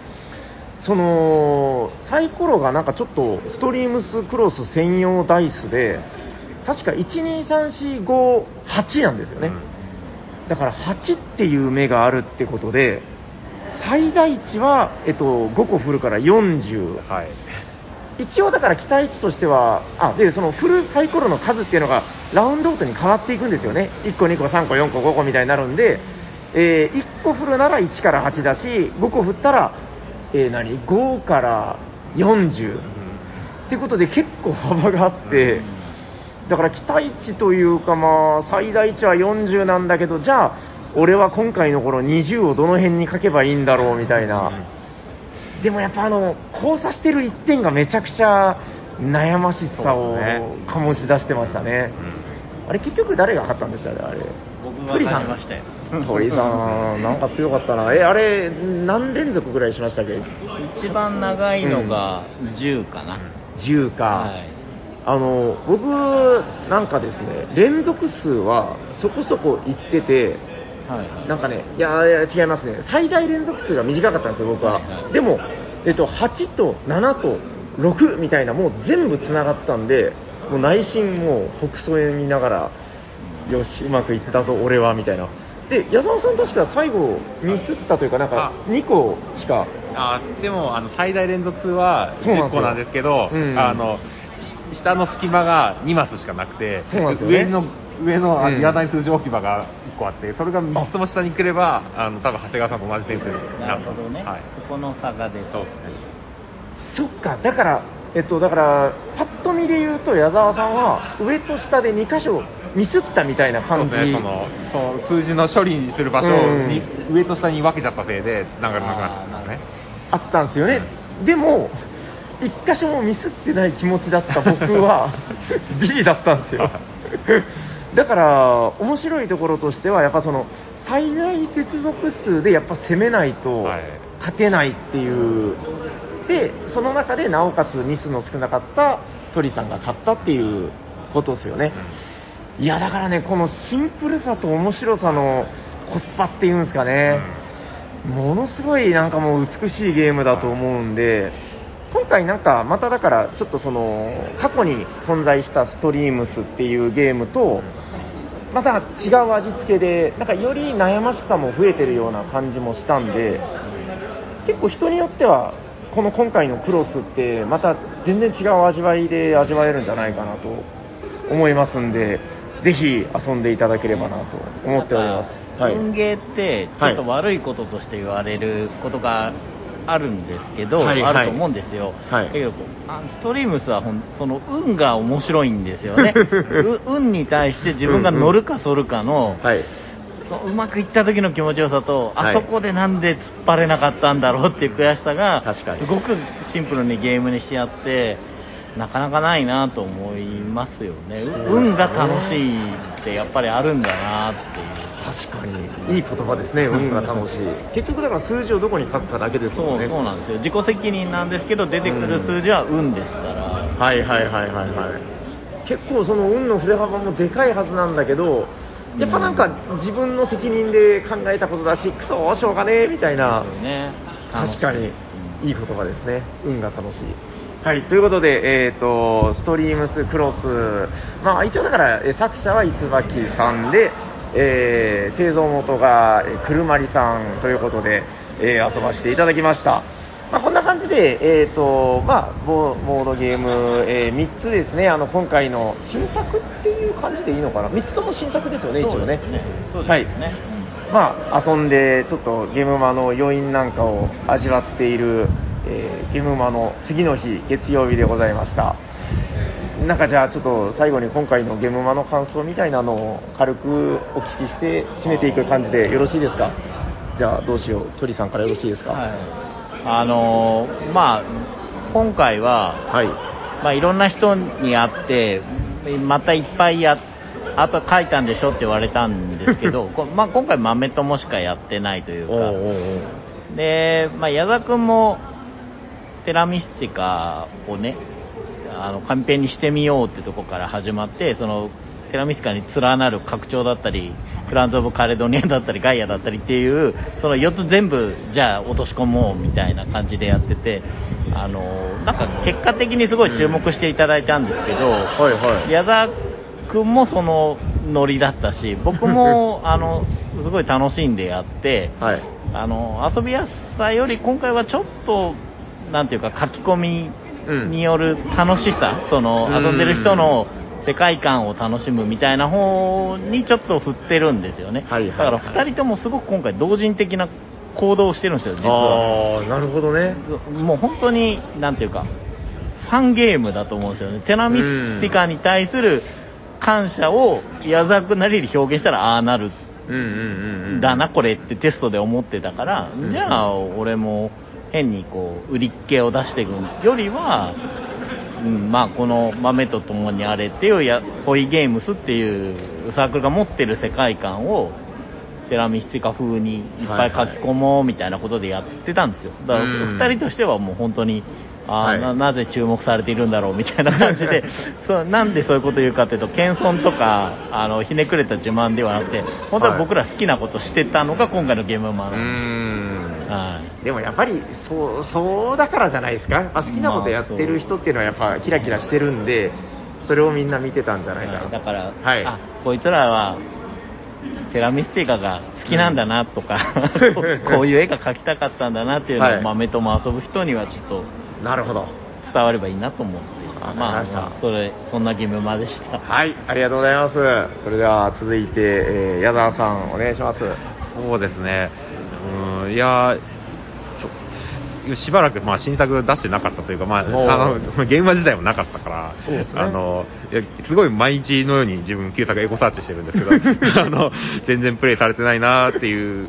そのサイコロがなんかちょっとストリームスクロス専用ダイスで、確か1、2、3、4、5、8なんですよね。だから8っていう目があるってことで、最大値は、えっと、5個振るから40。はい。一応だから期待値としては、あ、で、その振るサイコロの数っていうのがラウンドごとに変わっていくんですよね。1個、2個、3個、4個、5個みたいになるんで、え1個振るなら1から8だし、5個振ったら、えー何 ?5 から40。っていうことで結構幅があって、だから期待値というか、まあ、最大値は40なんだけど、じゃあ、俺は今回の頃20をどの辺に書けばいいんだろうみたいな。でもやっぱあの、交差してる1点がめちゃくちゃ悩ましさを醸し出してましたね。あれ結局誰が勝ったんでしたね、あれ？僕が勝ちましたよ鳥さん、なんか強かったな。え、あれ、何連続ぐらいしましたっけ？一番長いのが10かな、?10 か。はいあの僕なんかですね連続数はそこそこいっててはいなんかねいやいや違いますね。最大連続数が短かったんですよ僕は、はいはい。でも、えっと、8と7と6みたいなもう全部つながったんでもう内心もう北総へ見ながらよしうまくいったぞ俺はみたいな。で矢沢さん確か最後ミスったというかなんかあ2個しか。あでもあの最大連続数は10そうなんですよ個なんですけど、うん。あのし下の隙間が2マスしかなくて、そうなんですよね。上の上のあうんいらない数字置き場が1個あって、それが3つも下に来れば、あ。の多分長谷川さんと同じ点数にななるるほどね、はい、そこの差が出たそうですね。そっか、だから、えっと、だから、パッと見で言うと、矢沢さんは、上と下で2箇所ミスったみたいなそう感じ。ですね、そのその数字の処理にする場所に、上と下に分けちゃったせいで、つながらなくなっちゃったんですね。あったんですよね。でも、一箇所もミスってない気持ちだった僕は、ビリだったんですよ。だから、面白いところとしては、やっぱその、最大接続数でやっぱ攻めないとはい勝てないっていう、で、その中でなおかつミスの少なかった鳥さんが勝ったっていうことですよね。いや、だからね、このシンプルさと面白さのコスパっていうんですかね。ものすごいなんかもう美しいゲームだと思うんで、今回なんかまただからちょっとその過去に存在したストリームスっていうゲームと、また違う味付けで、なんかより悩ましさも増えてるような感じもしたんで、結構人によっては、この今回のクロスってまた全然違う味わいで味わえるんじゃないかなと思いますんで、ぜひ遊んでいただければなと思っております。はい。運ゲーってちょっと悪いこととして言われることがあるんですけど、はいあると思うんですよ、はい。だけどあストリームスはほんその運が面白いんですよね。う運に対して自分が乗るか反るかの,、はい。そううまくいった時の気持ちよさと、はい。あそこでなんで突っ張れなかったんだろうっていう悔しさがすごくシンプルにゲームにし合ってなかなかないなと思いますよね。う運が楽しいってやっぱりあるんだなっていう確かに。いい言葉ですね運が楽しい。結局だから数字をどこに書くかだけですそうもんね。そうなんですよ。自己責任なんですけど出てくる数字は運ですから、はいはいはいはいはい。結構その運の振れ幅もでかいはずなんだけどやっぱなんか自分の責任で考えたことだしクソしょうがねえみたいな。ね。確かに。うんい。い言葉ですね。運が楽しい。はいということで、えー、とストリームスクロス、まあ、一応だからえー作者は椿さんで、えー製造元がえーくるまりさんということで、えー遊ばせていただきました。まあ、こんな感じで、えーとまあ、ボボードゲーム、え3つですね。あの今回の新作っていう感じでいいのかな？3つとも新作ですよね一応ね。そうですはい。ね、まあ、遊んでちょっとゲームマの余韻なんかを味わっている、えーゲームマの次の日月曜日でございました。なんかじゃあちょっと最後に今回のゲームマの感想みたいなのを軽くお聞きして締めていく感じでよろしいですか？じゃあどうしよう？鳥さんからよろしいですか？はい。あのーまあ今回ははい。まあ、いろんな人に会って、またいっぱいや、あと書いたんでしょって言われたんですけど、こまあ、今回、豆友しかやってないというか、で、まあ、矢田君もテラミスティカをね、あの紙ペンにしてみようってとこから始まって、そのテラミスティカに連なる拡張だったり、クランズ・オブ・カレドニアだったり、ガイアだったりっていう、その4つ全部、じゃあ落とし込もうみたいな感じでやってて、あのなんか結果的にすごい注目していただいたんですけど、はいはい。矢田君もそのノリだったし、僕も あのすごい楽しんでやって、はい。あの遊びやすさより今回はちょっとなんていうか書き込みによる楽しさ、そのうん。遊んでる人の世界観を楽しむみたいな方にちょっと振ってるんですよね、はいはいだから2人ともすごく今回同人的な行動をしてるんですよ実は。ああなるほどね。もう本当になんていうかファンゲームだと思うんですよね。テラミスティカに対する感謝を矢沢君なりに表現したらああなる。うん。うんうんうんだなこれってテストで思ってたから、うん。じゃあ俺も変にこう売りっ気を出していくよりは、うん、まあこの豆と共にあれっていうやホイゲームスっていうサークルが持ってる世界観をテラミスティカ風にいっぱい書き込もうみたいなことでやってたんですよ。だからうん。2人としてはもう本当にあーはい。ななぜ注目されているんだろうみたいな感じで そうなんでそういうこと言うかというと謙遜とかあのひねくれた自慢ではなくて本当は僕ら好きなことしてたのが今回のゲームマン。うーなん。です、んはい。でもやっぱりそうそうだからじゃないですか。やっぱ好きなことやってる人っていうのはやっぱキラキラしてるんでそれをみんな見てたんじゃないかな、はい。だから、はい。あこいつらはテラミスティカが好きなんだなとか、う んこういう絵が描きたかったんだなっていうのを、はい。豆とも遊ぶ人にはちょっとなるほど。伝わればいいなと思って。まあ、まあそれそんなゲームマでした。はいありがとうございます。それでは続いて、えー矢沢さんお願いします。そうですね、うん、いやしばらくまあ新作出してなかったというか、まあ、あのゲーム自体もなかったから、すね。あのすごい毎日のように自分、旧作エゴサーチしてるんですけど、あの全然プレイされてないなっていう、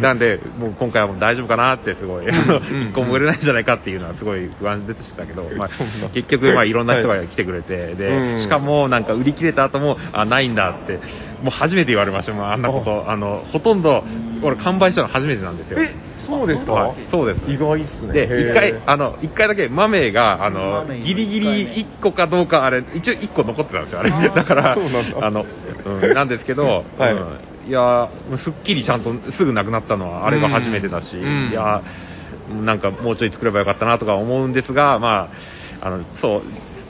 なんで、もう今回はもう大丈夫かなって、すごい、あのうん一個も売れないんじゃないかっていうのは、すごい不安でしたけど、まあ結局、まあ、いろんな人が来てくれて、うん。でしかも、なんか売り切れた後も、あ、ないんだって、もう初めて言われました、もうあんなこと、あ。のほとんど、俺、完売したの初めてなんですよ。えそうですか、はい。そうです。意外っすね。で、へー。一回、あの、一回だけ、豆が、あの、豆ギリギリ一個かどうか、あれ、一応一個残ってたんですよ、あれ。だから、そうなんだ。あの、うん、なんですけど、はい。うん。いや、もうすっきりちゃんとすぐなくなったのは、あれが初めてだし、うん。いや、なんかもうちょい作ればよかったなとか思うんですが、まあ、あの、そう、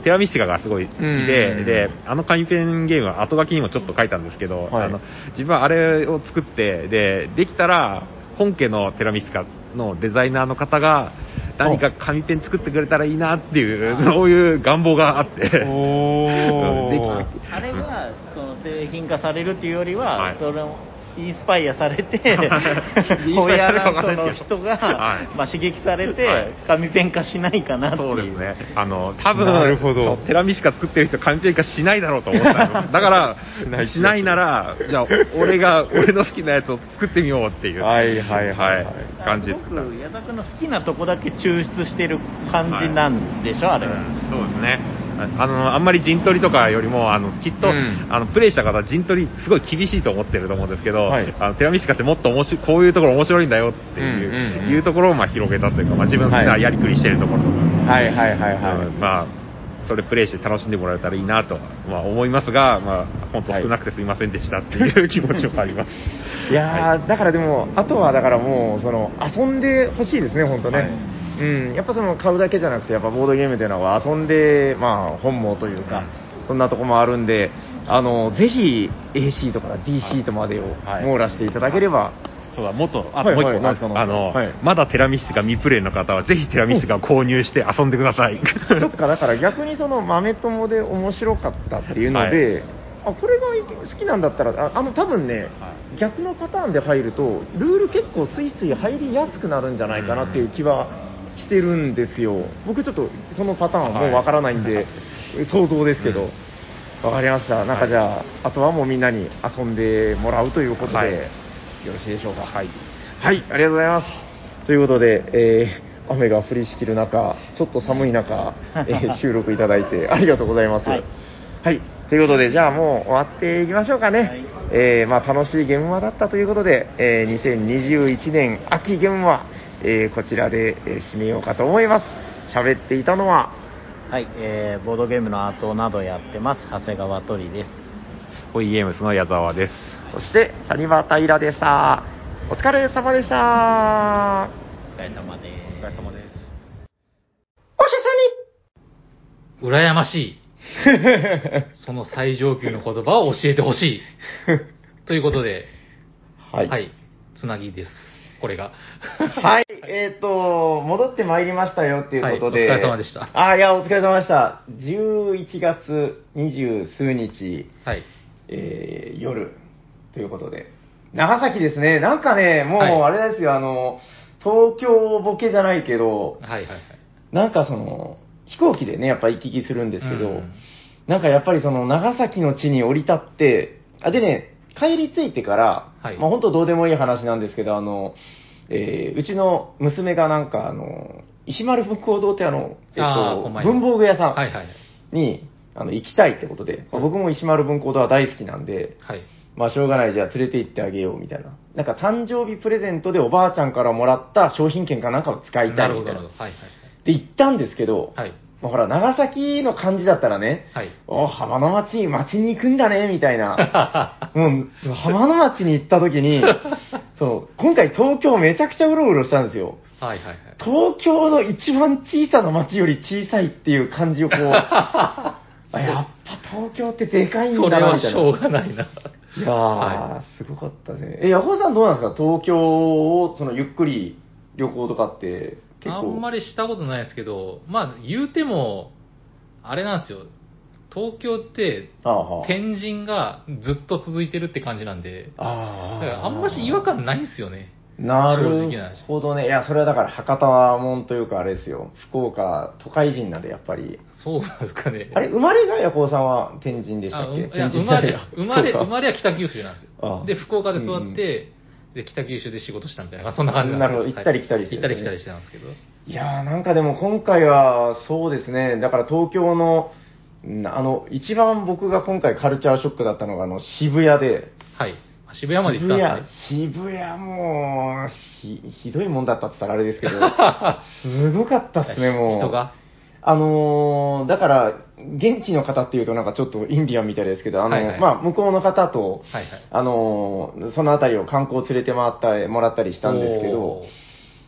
テラミスティカがすごい好きで、うん。で、あの紙ペンゲームは後書きにもちょっと書いたんですけど、はい。あの自分はあれを作って、で、できたら、本家のテラミスティカのデザイナーの方が、何か紙ペン作ってくれたらいいなっていう、そういう願望があって、あれはその製品化されるっていうよりは、はい。それをインスパイアされてインスパイアさホヤれるかラントの人が、はい。まあ、刺激されはい。て紙ペン化しないかなっていう。そうですね。あの、多分、なるほど。テラミスカ作ってる人、紙ペン化しないだろうと思ったんですだから、しないしないなら、じゃあ、俺が、俺の好きなやつを作ってみようっていう、はいはいはいはい。感じで作った。僕矢田君の好きなとこだけ抽出してる感じなんでしょ、あれ。は、うん。そうですね。あの、あんまり陣取りとかよりも、あの、きっと、うん。あの、プレイした方は陣取りすごい厳しいと思ってると思うんですけど、はい。あの、テラミスカってもっと面白い、こういうところ面白いんだよっていう、うんうんうん。いうところをまあ広げたというか、まあ自分がはい。やりくりしてるところとか、はいはいはいはい。うんまあ、それプレイして楽しんでもらえたらいいなと、まあ、思いますが、まあ、本当少なくてすみませんでしたっていう気持ちもあります。いやー、だからでも、あとはだからもう、その、遊んでほしいですね、本当ね。はいうん、やっぱその、買うだけじゃなくて、やっぱボードゲームというのは遊んで、まあ、本望というか、そんなとこもあるんで、あの、ぜひ AC とか D シートまでをはい。網羅していただければ、そうだ、もっと、あはいともう一個、はいなんすか。あの、はい。まだテラミスティカ未プレイの方は、ぜひテラミスティカを購入して遊んでください。そっか、だから逆にその豆友で面白かったっていうので、あこれが好きなんだったら、ああの多分ね、逆のパターンで入ると、ルール結構スイスイ入りやすくなるんじゃないかなっていう気はしてるんですよ。僕ちょっとそのパターンはもうわからないんで、想像ですけど。わかりました。なんかじゃあ、あとはもうみんなに遊んでもらうということで、はいよろしいでしょうか？はい。はい、ありがとうございます。ということで、えー雨が降りしきる中、ちょっと寒い中、えー 収録いただいてありがとうございます。ははいい。ということで、じゃあもう終わっていきましょうかね。はいえーまあ、楽しいゲームマだったということで、えー2021年秋ゲームマ、えーこちらで、えー締めようかと思います。喋っていたのは、はい、えーボードゲームのアートなどやってます長谷川鳥ですホイゲームスの矢沢です。そして、サニバタイラでした。お疲れ様でした。お疲れ様ですお疲れ様です。おし羨ましい。その最上級の言葉を教えてほしい。ということで、ゃにはい、つなぎです。これが。はい、えっ、と、戻ってまいりましたよっていうことで。はいお疲れ様でしたあ、いや、お疲れ様でした。11月二十数日、はい。えー夜ということで。長崎ですね。なんかね、もうはいあれですよ、あの、東京ボケじゃないけど、はいはいはい。なんかその、飛行機でね、やっぱ行き来するんですけど、うんなんかやっぱりその長崎の地に降り立って、あ、でね、帰り着いてから、はいまあ本当どうでもいい話なんですけど、あの、えーうちの娘がなんかあの、石丸文庫堂ってあの、えっと文房具屋さんはいはい。に、あの、行きたいってことで、まあ僕も石丸文庫堂は大好きなんで、はい。まあしょうがない、じゃあ連れて行ってあげようみたいな。なんか誕生日プレゼントでおばあちゃんからもらった商品券かなんかを使いたないみたいな。なるほど。はいで、行ったんですけど、はい。ほら、長崎の感じだったらね、はい。お浜の町、町に行くんだね、みたいな。もう、浜の町に行った時に、そう、今回東京めちゃくちゃうろうろしたんですよ。はいはいはい。東京の一番小さな町より小さいっていう感じをこう、あやっぱ東京ってでかいんそれだな、みたいな。はしょうがないな。いやー、はすごかったね。え、ヤホーさんどうなんですか？東京を、その、ゆっくり旅行とかって。あんまりしたことないですけど、まあ、言うても、あれなんですよ。東京って、ああはあ天神がずっと続いてるって感じなんで、あからあんまし違和感ないんですよね。な正直なる話ほどね。いや、それはだから博多もんというかあれですよ。福岡、都会人なんで、やっぱり。そうなんですかね。あれ、生まれがヤコウさんは天神でしたっけ？いや天神生まれじゃない、生まれ、福岡生まれは北九州なんですあよ。で、福岡で育って、で、北九州で仕事したみたいな、そんな感じなるほど行ったり来たりして行ったり来たりしてたんですけど。いやーなんかでも今回はそうですね。だから東京の、んあの、一番僕が今回カルチャーショックだったのが、あの、渋谷で。はい。渋谷まで行ったんですね。渋谷、渋谷もう、ひ、ひどいもんだったって言ったらあれですけど、すごかったっすね、もう。人が？あのーだから、現地の方っていうとなんかちょっとインディアンみたいですけど、あの、はいはいまあ、向こうの方と、はいはい。あのーそのあたりを観光連れて回ったもらったりしたんですけど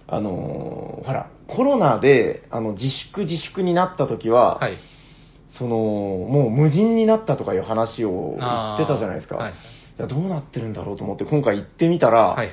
あのーほら、コロナで、あの、自粛自粛になった時は、はい。その、もう無人になったとかいう話を言ってたじゃないですか。はいいやどうなってるんだろうと思って今回行ってみたら、はいは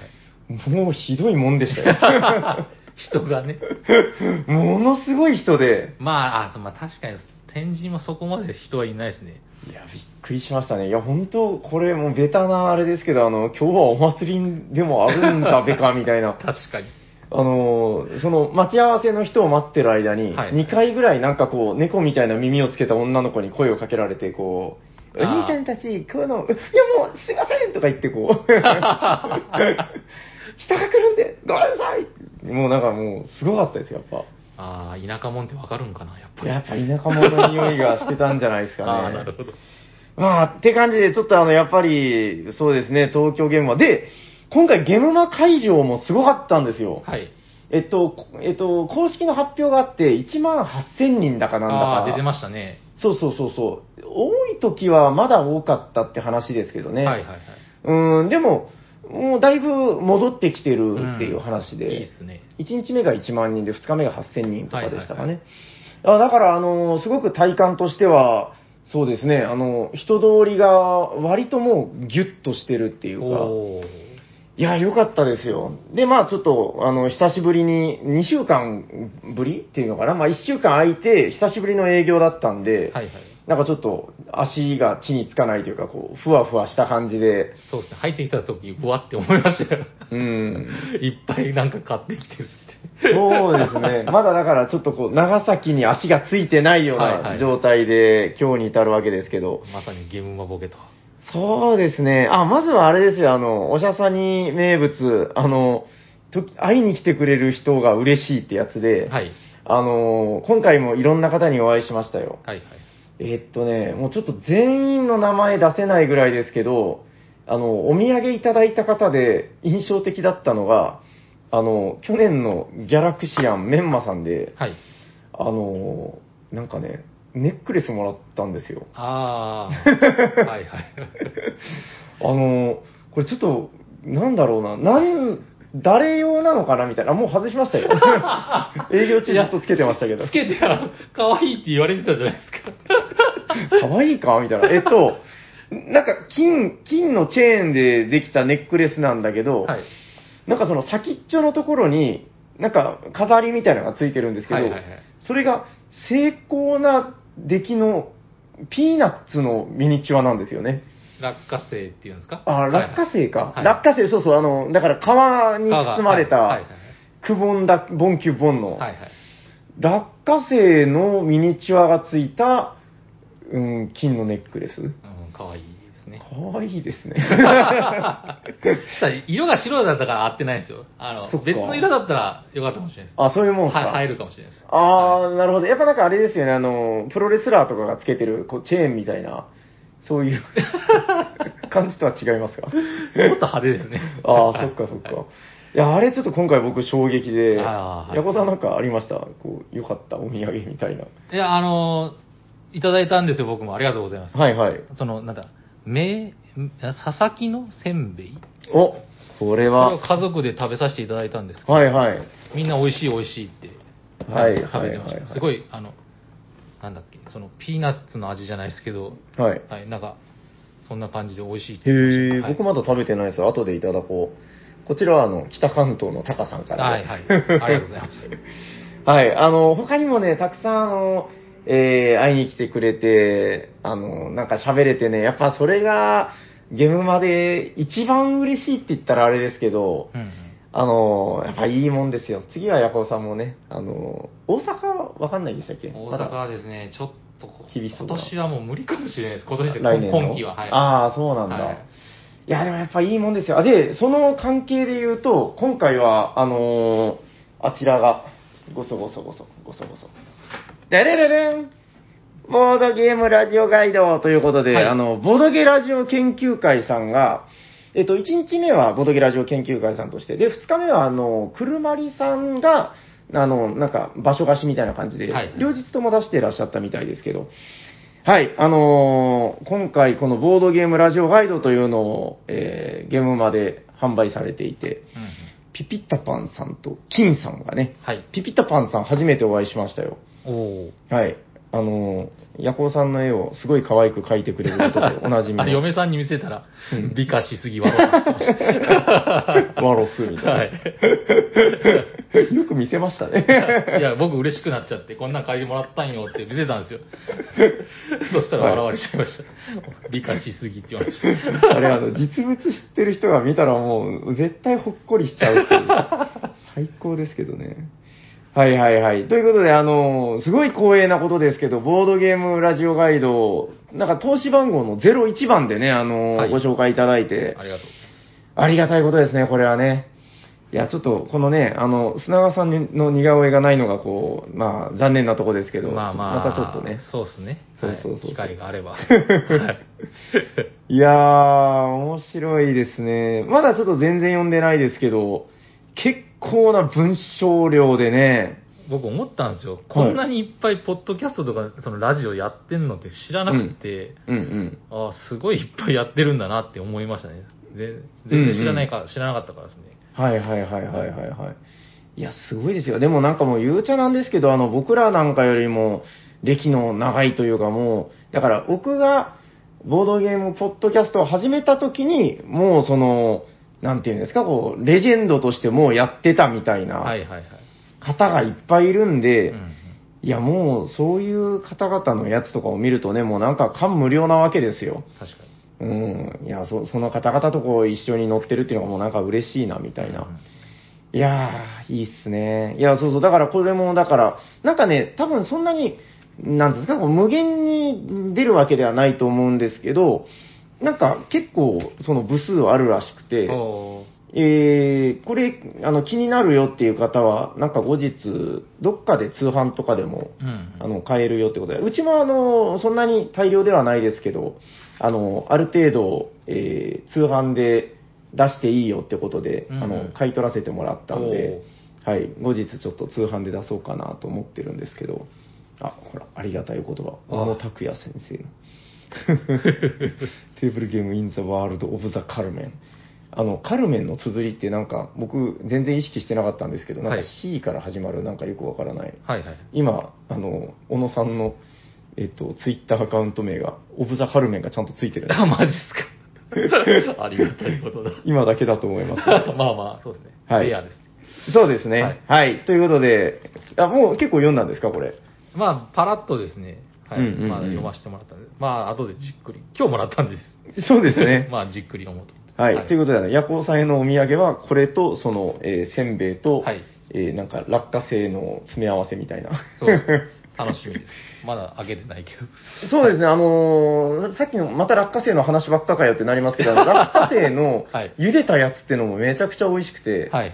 い。もうひどいもんでしたよ。人がね。ものすごい人で、まあ、あまあ確かに、天神もそこまで人はいないですね。いや、びっくりしましたね。いや、本当これもうベタなあれですけど、あの、今日はお祭りでもあるんだべか、みたいな。確かに。あの、その、待ち合わせの人を待ってる間に、はい2回ぐらいなんかこう、猫みたいな耳をつけた女の子に声をかけられて、こう、お兄さんたち、この、いやもう、すいませんとか言ってこう、人が来るんで、ごめんなさいもうなんかもう、すごかったですよ、やっぱ。ああ、田舎もんってわかるんかな、やっぱり。やっぱ田舎者の匂いがしてたんじゃないですかね。ああ、なるほど。まあ、って感じで、ちょっとあの、やっぱり、そうですね、東京ゲームマ。で、今回ゲームマ会場もすごかったんですよ。はい。えっと、こえっと、公式の発表があって、1万8000人だかなんだか。ああ、出てましたね。そうそうそうそう。多い時はまだ多かったって話ですけどね。はいはいはい。うん、でも、もうだいぶ戻ってきてるっていう話で。いいっすね。1日目が1万人で、2日目が8000人とかでしたかね。あだから、あの、すごく体感としては、そうですね、あの、人通りが割ともうギュッとしてるっていうか、いや、良かったですよ。で、まあちょっと、あの、久しぶりに、2週間ぶりっていうのかな、まあ1週間空いて、久しぶりの営業だったんで、はいはい。なんかちょっと足が地につかないというか、こう、ふわふわした感じで、そうですね。入ってきた時、ふわって思いましたよ。うん。いっぱいなんか買ってきてるって。そうですね。まだだからちょっとこう、長崎に足がついてないようはいはない状態で今日に至るわけですけど。まさにゲームマボケと。そうですね。あ、まずはあれですよ、あの、おしゃさに名物、あの、と会いに来てくれる人が嬉しいってやつで、はい。あの、今回もいろんな方にお会いしましたよ。はいはい。えーっとね、もうちょっと全員の名前出せないぐらいですけど、あの、お土産いただいた方で印象的だったのが、あの、去年のギャラクシアンメンマさんで、はい。あの、なんかね、ネックレスもらったんですよ。ああ。はいはい。あの、これちょっと、なんだろうな、なん、誰用なのかなみたいな。あもう外しましたよ。営業中ずっとつけてましたけどつ。けて、あの可愛いって言われてたじゃないですか。可愛いかみたいな。えっと、なんか金、金のチェーンでできたネックレスなんだけど、はい。なんかその先っちょのところに、なんか飾りみたいなのがついてるんですけど、はいはいはいそれが精巧な出来のピーナッツのミニチュアなんですよね。落花生っていうんですか？あ、落花生か。はい落花生、そうそう、あの、だから皮に包まれたはいはい、クボンだ、ボンキュボンの、はいはい。落花生のミニチュアがついた、うん、金のネックレス。うん、可愛いですね。可愛いですね。色が白だったから合ってないんですよ。あの、別の色だったらよかったかもしれないです。あ、そういうもんすか？は入るかもしれないです。あー、なるほど。やっぱなんかあれですよね、あの、プロレスラーとかがつけてるこうチェーンみたいな、そういう 感じとは違いますか？もっと派手ですね。ああ、そっかそっか。はいいや、あれちょっと今回僕衝撃で、あーはいヤコさんなんかありました？こう、よかったお土産みたいな。いや、あのーいただいたんですよ、僕も。ありがとうございます。はいはい。その、なんだ、め、佐々木のせんべい？お、これは、家族で食べさせていただいたんですけど、はいはい。みんな美味しい美味しいって、はい食べてまはいはいはいした。すごい、あの、なんだっけ、その、ピーナッツの味じゃないですけど、はい。はい、なんか、そんな感じで美味しいってへえ、僕まだ食べてないです。後でいただこう。こちらはあの、北関東のタカさんからで。はいはい。ありがとうございます。はい、あの、他にもね、たくさん、あの、えー会いに来てくれて、あの、なんか喋れてね、やっぱそれが、ゲームまで一番嬉しいって言ったらあれですけど、うんうん。あの、やっぱいいもんですよ。次はヤコウさんもね、あの、大阪わかんないでしたっけ？大阪はですね、ちょっと、厳しそうだ今年はもう無理かもしれないです。今年で来年の？今期は。はい。ああ、そうなんだ。はいい、や、でもやっぱいいもんですよ。あで、その関係で言うと、今回は、あのーあちらが、ごそごそごそ、ごそごそ。でれれれんボードゲームラジオガイドということで、はいあの、ボードゲラジオ研究会さんが、えっと、1日目はボードゲラジオ研究会さんとして、で、2日目は、あの、くるまりさんが、あの、なんか、場所貸しみたいな感じで、はい両日とも出していらっしゃったみたいですけど、はい、あのー今回このボードゲームラジオガイドというのを、えーゲームまで販売されていて、うんうんピピッタパンさんと金さんがね、はい。ピピッタパンさん初めてお会いしましたよ。はい。あのーヤコウさんの絵をすごい可愛く描いてくれることでおなじみ。嫁さんに見せたらうん、美化しすぎ笑ってました。ワロスみたいな。はい。よく見せましたね。いや、僕嬉しくなっちゃって、こんなん書いてもらったんよって見せたんですよ。そしたら笑われちゃいました。美化しすぎって言われました。あれ、あの、実物知ってる人が見たらもう、絶対ほっこりしちゃうっていう。最高ですけどね。はいはいはい。ということで、あの、すごい光栄なことですけど、ボードゲームラジオガイド、なんか投資番号の01番でね、あの、はいご紹介いただいて、ありがとう。ありがたいことですね、これはね。いや、ちょっと、このね、あの、砂川さんの似顔絵がないのが、こう、まあ、残念なとこですけど、まあまあ、またちょっとね。そうですね。そうそうそうそうはい機会があれば。はいいやー、面白いですね。まだちょっと全然読んでないですけど、結構な文章量でね、僕思ったんですよ。こんなにいっぱいポッドキャストとか、そのラジオやってんのって知らなくて、うんうん。ああ、すごいいっぱいやってるんだなって思いましたね。全全然知らないか、知らなかったからですね。はいはいはいはいはいはい。いや、すごいですよ。でもなんかもう、ゆうちゃなんですけど、あの、僕らなんかよりも、歴の長いというかもう、だから僕が、ボードゲームポッドキャストを始めた時に、もうその、なんていうんですか、こう、レジェンドとしてもうやってたみたいなはいはいはい。方がいっぱいいるんで、いやもうそういう方々のやつとかを見るとね、もうなんか感無量なわけですよ。確かうん。いや、そその方々とこう一緒に乗ってるっていうのがもうなんか嬉しいなみたいに。な。いやー、いいっすね。いや、そうそう。だからこれも、だから、なんかね、多分そんなに、なんですか、こう無限に出るわけではないと思うんですけど、なんか結構その部数あるらしくて、えー、これ、あの、気になるよっていう方は、なんか後日、どっかで通販とかでも、うんあの、買えるよってことで、うちもあの、そんなに大量ではないですけど、あの、ある程度、えー通販で出していいよってことで、うんあの、買い取らせてもらったんで、はい、後日ちょっと通販で出そうかなと思ってるんですけど、あ、ほら、ありがたいお言葉、あ小野拓也先生の。テーブルゲームインザワールドオブザカルメン。あの、カルメンの綴りってなんか、僕全然意識してなかったんですけど、なんかはい C から始まるなんかよくわからない。はいはい。今、あの、小野さんの、えっと、ツイッターアカウント名が、オブザカルメンがちゃんとついてるあ、マジっすか。ありがたいことだ。今だけだと思います。まあまあ、そうですね。はいレアです。そうですね。ははいい。ということで、あ、もう結構読んだんですか、これ？まあ、パラッとですね、はい。うんうんうんまあ、読ませてもらったんで、まあ、後でじっくり。今日もらったんです。そうですね。まあ、じっくり読もうと。はい。ということで、あの、ヤコウさんへのお土産は、これと、その、えーせんべいと、はいえーなんか、落花生の詰め合わせみたいな。そうです。楽しみです。まだ開けてないけど。そうですね、あのーさっきの、また落花生の話ばっかかよってなりますけど、落花生のはい茹でたやつってのもめちゃくちゃ美味しくて、はいはい。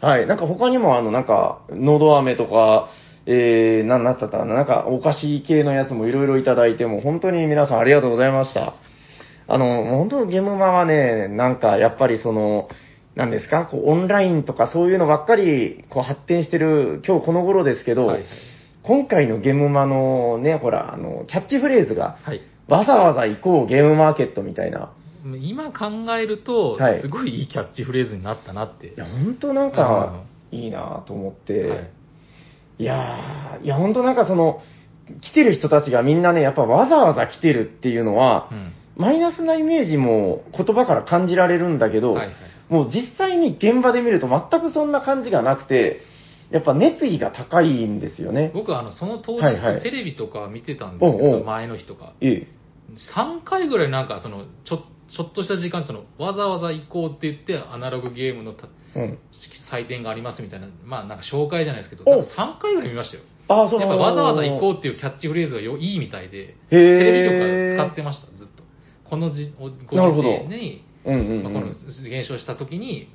はい、なんか他にもあの、なんか、のど飴とか、えー、なんなったかな、なんかお菓子系のやつもいろいろいただいて、もう本当に皆さんありがとうございました。あの、本当ゲームマはね、なんかやっぱりその、なんですか、こうオンラインとかそういうのばっかりこう発展してる今日この頃ですけど、はいはい。今回のゲームマのね、ほら、あの、キャッチフレーズが、はい。わざわざ行こうゲームマーケットみたいな。今考えるとはい、すごいいいキャッチフレーズになったなって。いや、本当なんか、いいなと思って、はいいやー、いや、本当なんかその、来てる人たちがみんなね、やっぱわざわざ来てるっていうのは、うんマイナスなイメージも言葉から感じられるんだけど、はいはいもう実際に現場で見ると全くそんな感じがなくて、やっぱ熱意が高いんですよね。僕はあのその当日、はいはいテレビとか見てたんですけど、おうおう前の日とか。ええ。3回ぐらいなんかその、ちょ、ちょっとした時間、その、わざわざ行こうって言って、アナログゲームのたうん。祭典がありますみたいな、まあなんか紹介じゃないですけど、おなんか3回ぐらい見ましたよ。ああ、そのやっぱわざわざ行こうっていうキャッチフレーズがよいいみたいで、テレビとか使ってました、ずっと。このじご時世に、うんうん、うん。まあこの現象した時に、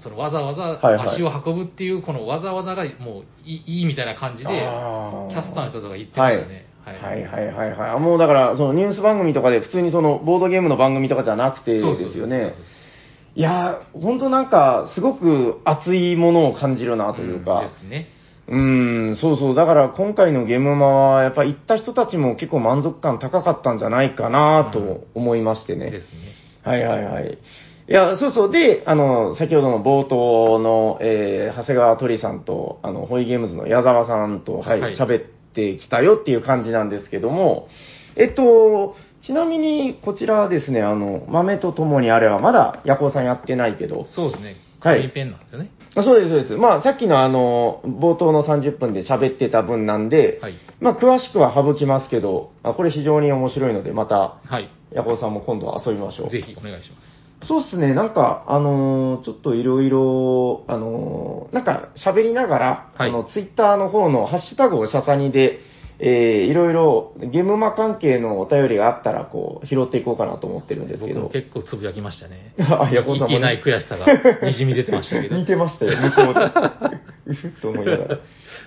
そのわざわざ足を運ぶっていう、このわざわざがもういいみたいな感じで、キあャスターの人とか言ってましたね。はい、はいはいはいはい。もうだから、そのニュース番組とかで普通にそのボードゲームの番組とかじゃなくてそうそうそうですよね。いやー、本当なんか、すごく熱いものを感じるなといううんか。ですね。うーん、そうそう。だから今回のゲームマは、やっぱ行った人たちも結構満足感高かったんじゃないかなと思いましてね。ですね。はいはいはい。いや、そうそう。で、あの、先ほどの冒頭の、えー、長谷川鳥さんと、あの、ホイゲームズの矢沢さんと、はい、はい喋、ってきたよっていう感じなんですけども、えっと、ちなみに、こちらはですね、あの、豆と共にあれは、まだ、ヤコウさんやってないけど、そうですね。はい紙ペンなんですよね。あそうです、そうです。まあ、さっきのあの、冒頭の30分で喋ってた分なんで、はい。まあ、詳しくは省きますけど、あこれ非常に面白いので、また、はい。ヤコウさんも今度は遊びましょう。ぜひお願いします。そうっすね、なんか、あのーちょっといろいろ、あのーなんか喋りながら、はいあの、ツイッターの方のハッシュタグをシャサニで、えー、いろいろゲームマ関係のお便りがあったら、こう、拾っていこうかなと思ってるんですけど僕も。結構つぶやきましたね。あ、ヤコウさんもねいけない悔しさがにじみ出てましたけど。似てましたよ、向こうで。うふっと思いながら。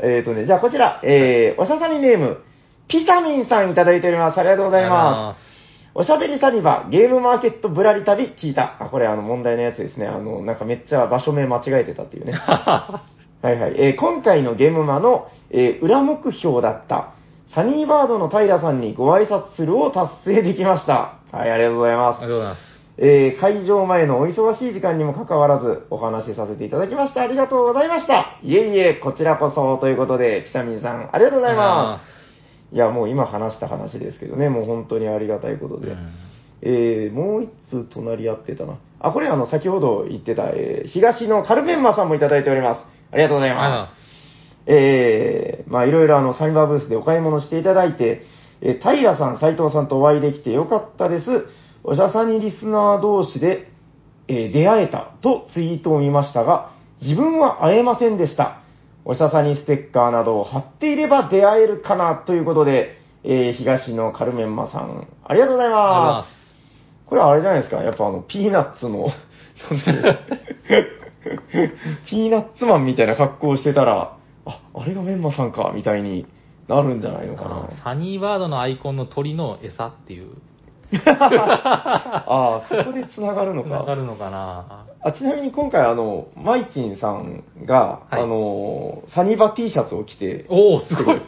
えっとね、じゃあこちら、えー、おしゃさにネーム、ピサミンさんいただいております。ありがとうございます。おしゃべりサニバ、ゲームマーケットぶらり旅聞いた。あ、これあの問題のやつですね。あの、なんかめっちゃ場所名間違えてたっていうね。はいはい。えー今回のゲームマの、えー裏目標だった、サニーバードの平さんにご挨拶するを達成できました。はい、ありがとうございますありが。とうございます。えー会場前のお忙しい時間にもかかわらずお話しさせていただきましてありがとうございました。いえいえ、こちらこそということで、北見さんありがとうございます。いや、もう今話した話ですけどね、もう本当にありがたいことで。うんえーもう一通隣り合ってたな。あ、これあの、先ほど言ってた、えー東のカルメンマさんもいただいております。ありがとうござい。ますえー、まあいろいろあの、サニバーブースでお買い物していただいて、えー、平さん、斉藤さんとお会いできてよかったです。おしゃさにリスナー同士で、えー出会えたとツイートを見ましたが、自分は会えませんでした。おしゃさにステッカーなどを貼っていれば出会えるかなということで、えー東のカルメンマさん、ありがとうございありがとうございま。すこれはあれじゃないですか。やっぱあの、ピーナッツの、ピーナッツマンみたいな格好をしてたら、あ、あれがメンマさんか、みたいになるんじゃないのかな。あサニーバードのアイコンの鳥の餌っていう、ああ、そこで繋がるのつながか。るのかなあちなみに今回、あの、マイチンさんが、はいあの、サニバ T シャツを着て、おおすごい。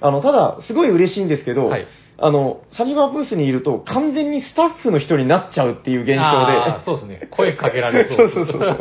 あの、ただ、すごい嬉しいんですけど、はいあの、サニバブースにいると、完全にスタッフの人になっちゃうっていう現象で、そうですね。声かけられそ そううそうそうそう。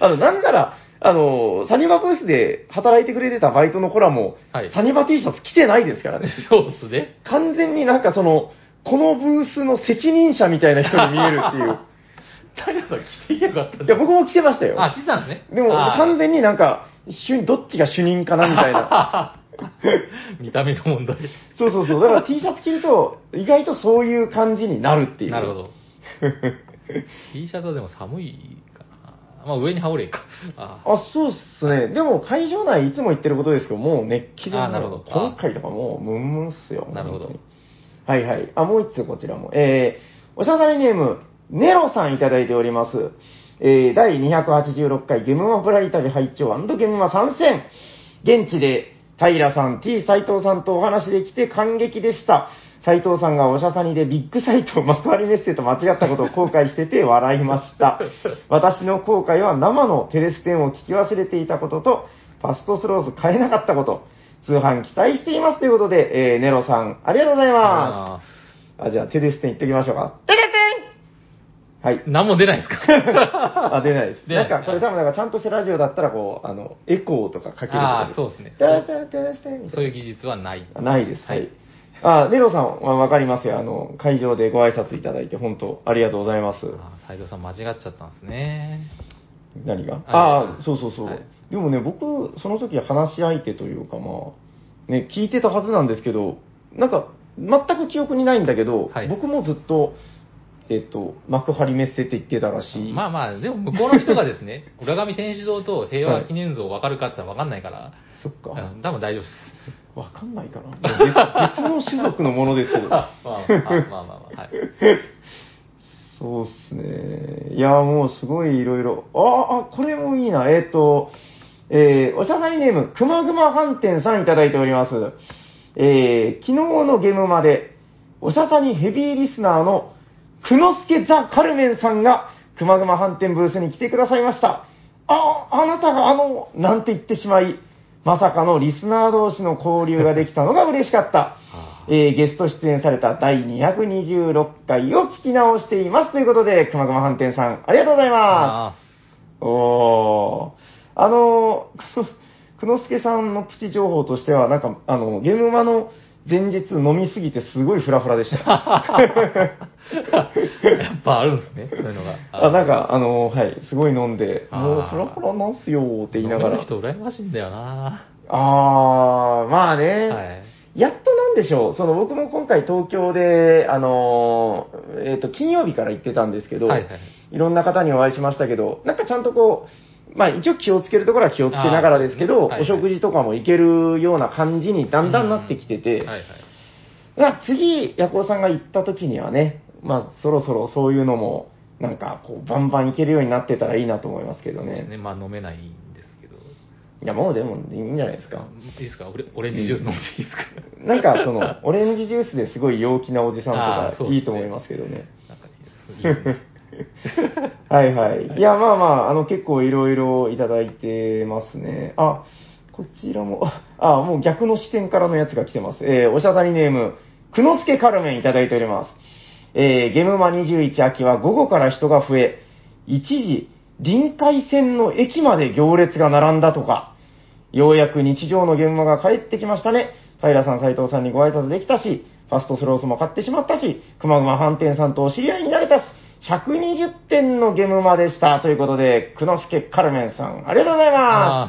あの、なんなら、あの、サニバブースで働いてくれてたバイトの子らも、はいサニバ T シャツ着てないですからね。そうですね。完全になんかその、このブースの責任者みたいな人に見えるっていう。平さん来ていけばよかったんいや、僕も着てましたよ。あ、来てたんですね。でも、あー完全になんか、主どっちが主任かなみたいな。見た目の問題。そうそうそう。だから T シャツ着ると、意外とそういう感じになるっていう。なるほど。T シャツはでも寒い。まあ上に羽織れか。ああ、そうっすね。でも会場内いつも言ってることですけど、もう熱気でなるほど今回とかもうムンムンっすよ。なるほどはいはい。あ、もう一つこちらも。えー、おしゃさりネーム、ネロさんいただいております。えー、第286回ゲムマプラリ旅拝聴ゲムマ参戦。現地で平さん、T 斎藤さんとお話できて感激でした。斉藤さんがおしゃさにでビッグサイト幕張メッセと間違ったことを後悔してて笑いました。私の後悔は生のテレステンを聞き忘れていたことと、ファストスローズ買えなかったこと、通販期待していますということで、えー、ネロさん、ありがとうございまあす。あ、じゃあテレステン言っておきましょうか。テレスはい。何も出ないですか？あ、出ないです。出なんか、これ多分なんかちゃんとしたラジオだったら、こう、あの、エコーとかかけるとかああ、そうですね。テレステン、テレステンみたいなそういう技術はない。あないです。ははいい。あ、ネロさんはわかりますよ。あの、会場でご挨拶いただいて、本当ありがとうございます。あ斉藤さん間違っちゃったんですね。何がはいああ、そうそうそう。はいでもね、僕、その時話し相手というか、まあ、ね、聞いてたはずなんですけど、なんか、全く記憶にないんだけど、はい僕もずっと、えっと、幕張メッセって言ってたらしい。まあまあ、でも向こうの人がですね、浦上天主堂と平和記念像分かるかって言ったら分かんないから、そっか。うん多分大丈夫です。わかんないかな。別別の種族のものですけど。ま あまあまあまあまあ、はい。そうっすね。いや、もうすごいいろいろ。ああ、これもいいな。えっ、と、えー、おしゃさりネーム、くまぐま飯店さんいただいております。えー、昨日のゲームまで、おしゃさにヘビーリスナーの、くのすけザ・カルメンさんが、くまぐま飯店ブースに来てくださいました。あ、あなたがあの、なんて言ってしまい、まさかのリスナー同士の交流ができたのが嬉しかった。えーゲスト出演された第226回を聞き直しています。ということで、くまくま飯店さん、ありがとうございまあす。おー。あのー、くのすけさんのプチ情報としては、なんか、あの、ゲームマの前日飲みすぎてすごいフラフラでした。ーやっぱあるんですね、そういうのが。あ、なんか、あのーはい、すごい飲んで、もうフラフラなんすよって言いながら飲める。人羨ましいんだよなあー、まあね。はい。やっとなんでしょう、その僕も今回東京で、あのーえっ、と、金曜日から行ってたんですけど、はいはいいろんな方にお会いしましたけど、なんかちゃんとこう、まあ一応気をつけるところは気をつけながらですけど、はいはいお食事とかも行けるような感じにだんだんなってきてて、はいはい。まあ次、ヤコウさんが行った時にはね、まあそろそろそういうのも、なんかこう、バンバン行けるようになってたらいいなと思いますけどね。そうですね。まあ飲めないんですけど。いや、もうでもいいんじゃないですか。いいですか？オレオレンジジュース飲んでいいですか、なんかその、オレンジジュースですごい陽気なおじさんとかいいと思いますけどね。なんかいいですね。はいはい。いや、まあまあ、あの、結構いろいろいただいてますね。あ、こちらも、あ、もう逆の視点からのやつが来てます。えー、おしゃさりネーム、くのすけカルメンいただいております。えー、ゲームマ21秋は午後から人が増え、一時、臨海線の駅まで行列が並んだとか、ようやく日常の現場が帰ってきましたね。平さん、斉藤さんにご挨拶できたし、ファストスロースも買ってしまったし、くまぐま飯店さんとお知り合いになれたし、120点のゲームマでした。ということで、くのすけカルメンさん、ありがとうございまあ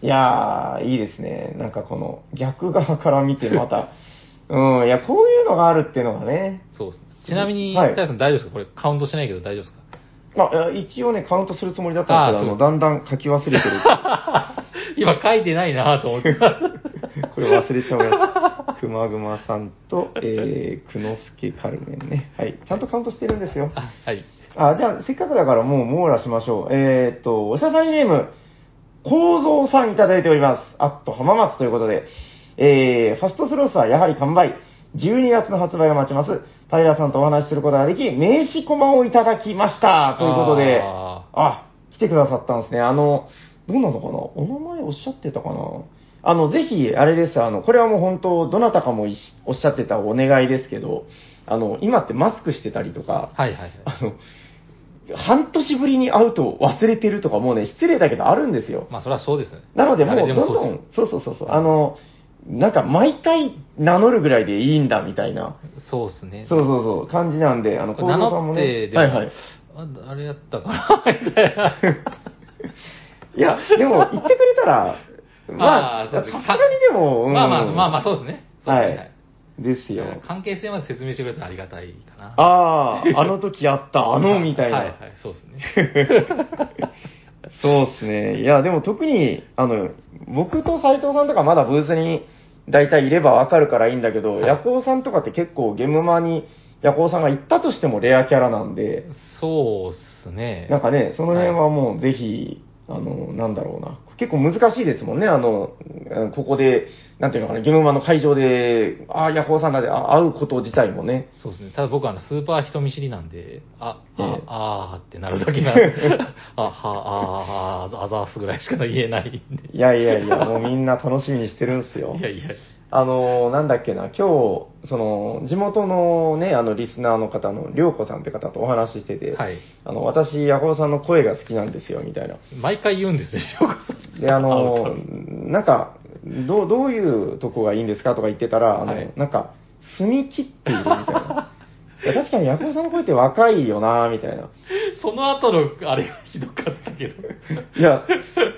す。いやー、いいですね。なんかこの逆側から見てまた、うん、いや、こういうのがあるっていうのがね。ーそうですね。ちなみに、はい大丈夫ですか？これカウントしないけど大丈夫ですか？まあ、一応ね、カウントするつもりだったんですけど、あの、だんだん書き忘れてる。今書いてないなと思って。これ忘れちゃうやつ。くまぐまさんと、えー、くのすけカルメンね。はい。ちゃんとカウントしてるんですよ。あはい。あ、じゃあ、せっかくだからもう網羅しましょう。えーっと、おしゃさりネーム、構造さんいただいております。あっと浜松ということで、えー、ファストスロースはやはり完売。12月の発売を待ちます。平さんとお話しすることができ、名刺コマをいただきました。ということで、ああ、来てくださったんですね。あの、どうなのかな？お名前おっしゃってたかな？あの、ぜひ、あれです。あの、これはもう本当、どなたかもおっしゃってたお願いですけど、あの、今ってマスクしてたりとか、はいはいはい。あの、半年ぶりに会うと忘れてるとかもうね、失礼だけどあるんですよ。まあそれはそうですね。なのでもう誰どんどん、そうそうそうそう、あの、なんか毎回名乗るぐらいでいいんだみたいな、す。そうですね。そうそうそう、感じなんで、あの、名幸三さんもね、はいはい。ああれやったかなみたいな。いや、でも言ってくれたら、まあ、さすがにでも、うんまあまあまあまあそうですね。すねい。ですよ。関係性まで説明してくれたらありがたいかな。ああ、あの時あった、あの、みたいな。はいはい、そうですね。そうですね。いや、でも特に、あの、僕と斉藤さんとかまだブースに大体いればわかるからいいんだけど、はいヤコウさんとかって結構ゲームマにヤコウさんが行ったとしてもレアキャラなんで、そうっすね。なんかね、その辺はもうぜひ、あの、なんだろうな。結構難しいですもんね、あの、うんここで、なんていうのかな、ゲームマの会場で、ああ、ヤコウさんだであ会うこと自体もね。そうですね。ただ僕はあのスーパー人見知りなんで、あ、あ、ええあーってなるだけな、あ、は、あ、あ、あざーすぐらいしか言えないんで。いやいやいや、もうみんな楽しみにしてるんすよい。やいや。あの、なんだっけな、今日、その、地元のね、あの、リスナーの方の、りょうこさんって方とお話ししてて、はい。あの、私、ヤコウさんの声が好きなんですよ、みたいな。毎回言うんですよ、ようこそで、あ会のなんか、どう、どういうとこがいいんですかとか言ってたら、あの、はいなんか、澄み切っているみたいな。いや確かにヤコウさんの声って若いよな、みたいな。その後のあれがひどかったけど。いや、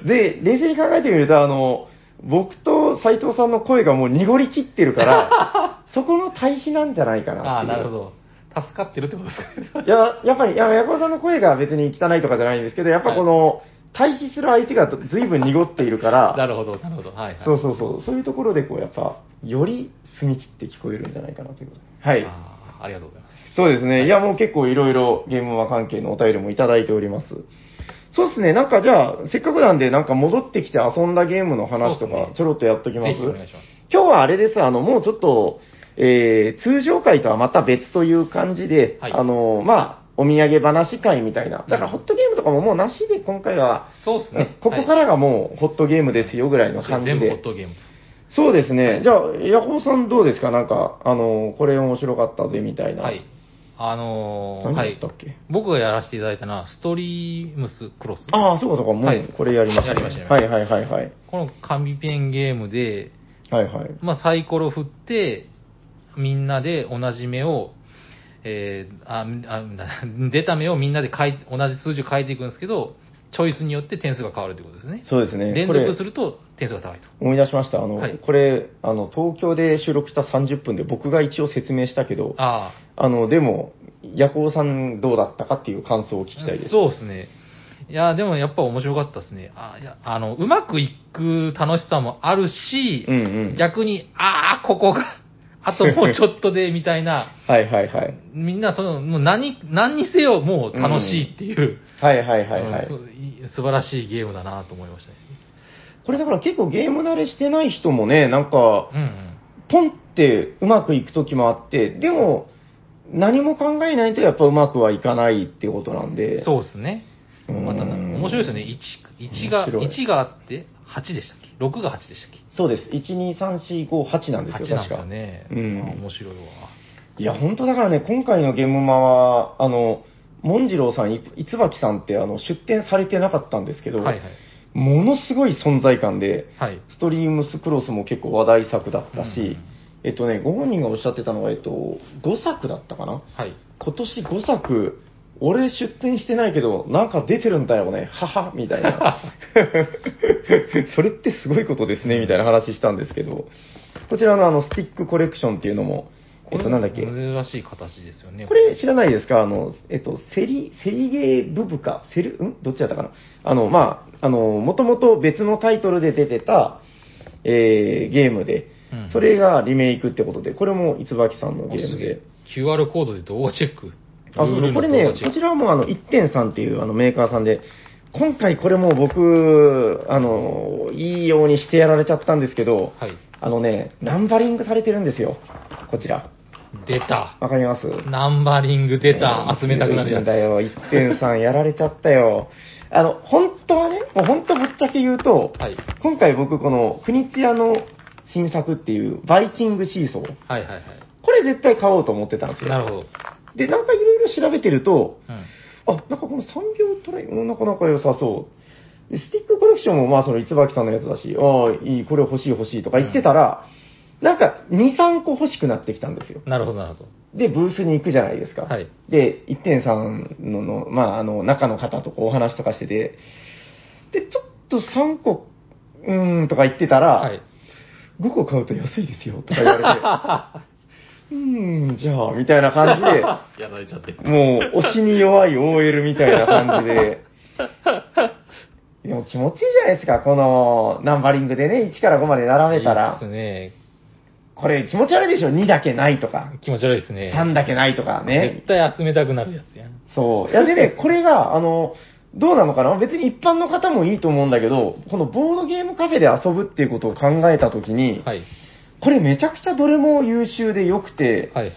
で、冷静に考えてみると、あの、僕と斉藤さんの声がもう濁り切ってるから、そこの対比なんじゃないかなああ、なるほど。助かってるってことですかね。いや、やっぱり、いや、ヤコウさんの声が別に汚いとかじゃないんですけど、やっぱこの、対比する相手が随分濁っているから、なるほど、なるほど。はい、はい。そうそうそう、そういうところでこう、やっぱ、より澄み切って聞こえるんじゃないかなということで。はい。ありがとうございます。そうですね。いや、もう結構いろいろゲームマ関係のお便りもいただいております。そうですね。なんかじゃあ、せっかくなんで、なんか戻ってきて遊んだゲームの話とか、ちょろっとやっときます。お願いします。今日はあれです、あの、もうちょっと、えー、通常会とはまた別という感じで、はいあの、まあ、お土産話会みたいな。だから、ホットゲームとかももうなしで、今回は、そうですね。ここからがもう、ホットゲームですよぐらいのはい感じで全部ホッ。トゲーム。そうですね。じゃあ、ヤホーさんどうですか？なんか、あの、これ面白かったぜみたいな。はい。あのー、何はいだったっけ、僕がやらせていただいたのは、ストリームスクロス。ああ、そうかそうか、もはいうこれやりました、ねやりましたやりはいはいはいはい。この紙ペンゲームで、はいはい。まあ、サイコロ振って、みんなで同じ目を、えーああ 出た目をみんなで書い同じ数字を書いていくんですけど、チョイスによって点数が変わるということですね。そうですね。連続すると点数が高いと。思い出しました。あの、はいこれ、あの、東京で収録した30分で僕が一応説明したけど、ああの、でも、ヤコウさんどうだったかっていう感想を聞きたいです。そうですね。いや、でもやっぱ面白かったですね。あ、いや、あの、うまくいく楽しさもあるし、うんうん。逆に、ああ、ここが、あともうちょっとで、みたいな、はいはいはい。みんなその、もう何、何にせよもう楽しいっていう、はいはいはいはい。うんすい素晴らしいゲームだなと思いましたね。これだから結構ゲーム慣れしてない人もね、なんか、うんうん。ポンってうまくいく時もあって、でも、何も考えないとやっぱうまくはいかないっていうことなんで。そうですね。うんまたな、面白いですよね。1、1が、面白い1があって、8でしたっけ ?6 が8でしたっけ？そうです。1、2、3、4、5、8なんですよ、8なんです確か。よね。うんあ面白いわ。いや、本当だからね、今回のゲームマは、あの、モンジローさん、いいつばきさんってあの出展されてなかったんですけど、はいはい。ものすごい存在感で、はい。ストリームスクロスも結構話題作だったし、うんえっとね、ご本人がおっしゃってたのが、えっと、5作だったかな？はい。今年5作、俺出展してないけど、なんか出てるんだよね、はは、みたいな。それってすごいことですね、みたいな話したんですけど、こちらのあの、スティックコレクションっていうのも、えっと、なんだっけ、珍しい形ですよね。これ知らないですか？あの、えっと、セリ、セリゲーブブカ、セル、ん？どっちだったかな？あの、まあ、あの、もともと別のタイトルで出てた、えー、ゲームで。うん、それがリメイクってことで、これもつばきさんのゲームで。QR コードで動画チェック？あ、そうこれね、こちらはもうあの、1.3っていうあのメーカーさんで、今回これもう僕、あの、いいようにしてやられちゃったんですけど、はい。あのね、ナンバリングされてるんですよ。こちら。出た。わかります？ナンバリング出た。集めたくなるやつ。だよ、1.3やられちゃったよ。あの、本当はね、もう本当ぶっちゃけ言うと、はい。今回僕この、フニツヤの新作っていう、バイキングシーソー。はいはいはい。これ絶対買おうと思ってたんですよ。なるほど。で、なんかいろいろ調べてると、うん。あ、なんかこの3秒トライ、うんなかなか良さそう。で、スティックコレクションもまあその、いつばきさんのやつだし、ああ、いい、これ欲しい欲しいとか言ってたら、なんか2、3個欲しくなってきたんですよ。なるほどなるほど。で、ブースに行くじゃないですか。はいで、1.3のの、まあ、あの、中の方とこうお話とかしてて、で、ちょっと3個、うーんとか言ってたら、はい。5個買うと安いですよとか言われて、うーん、じゃあ、みたいな感じで、やられちゃって。もう、推しに弱い OL みたいな感じで、でも気持ちいいじゃないですか、このナンバリングでね、1から5まで並べたいいらで。すね。これ気持ち悪いでしょ、2だけないとか、気持ち悪いですね。3だけないとかね絶。対集めたくなるやつやん。そう。いや、でね、これが、あの、どうなのかな？別に一般の方もいいと思うんだけど、このボードゲームカフェで遊ぶっていうことを考えたときに、はい。これめちゃくちゃどれも優秀で良くて、はいはい。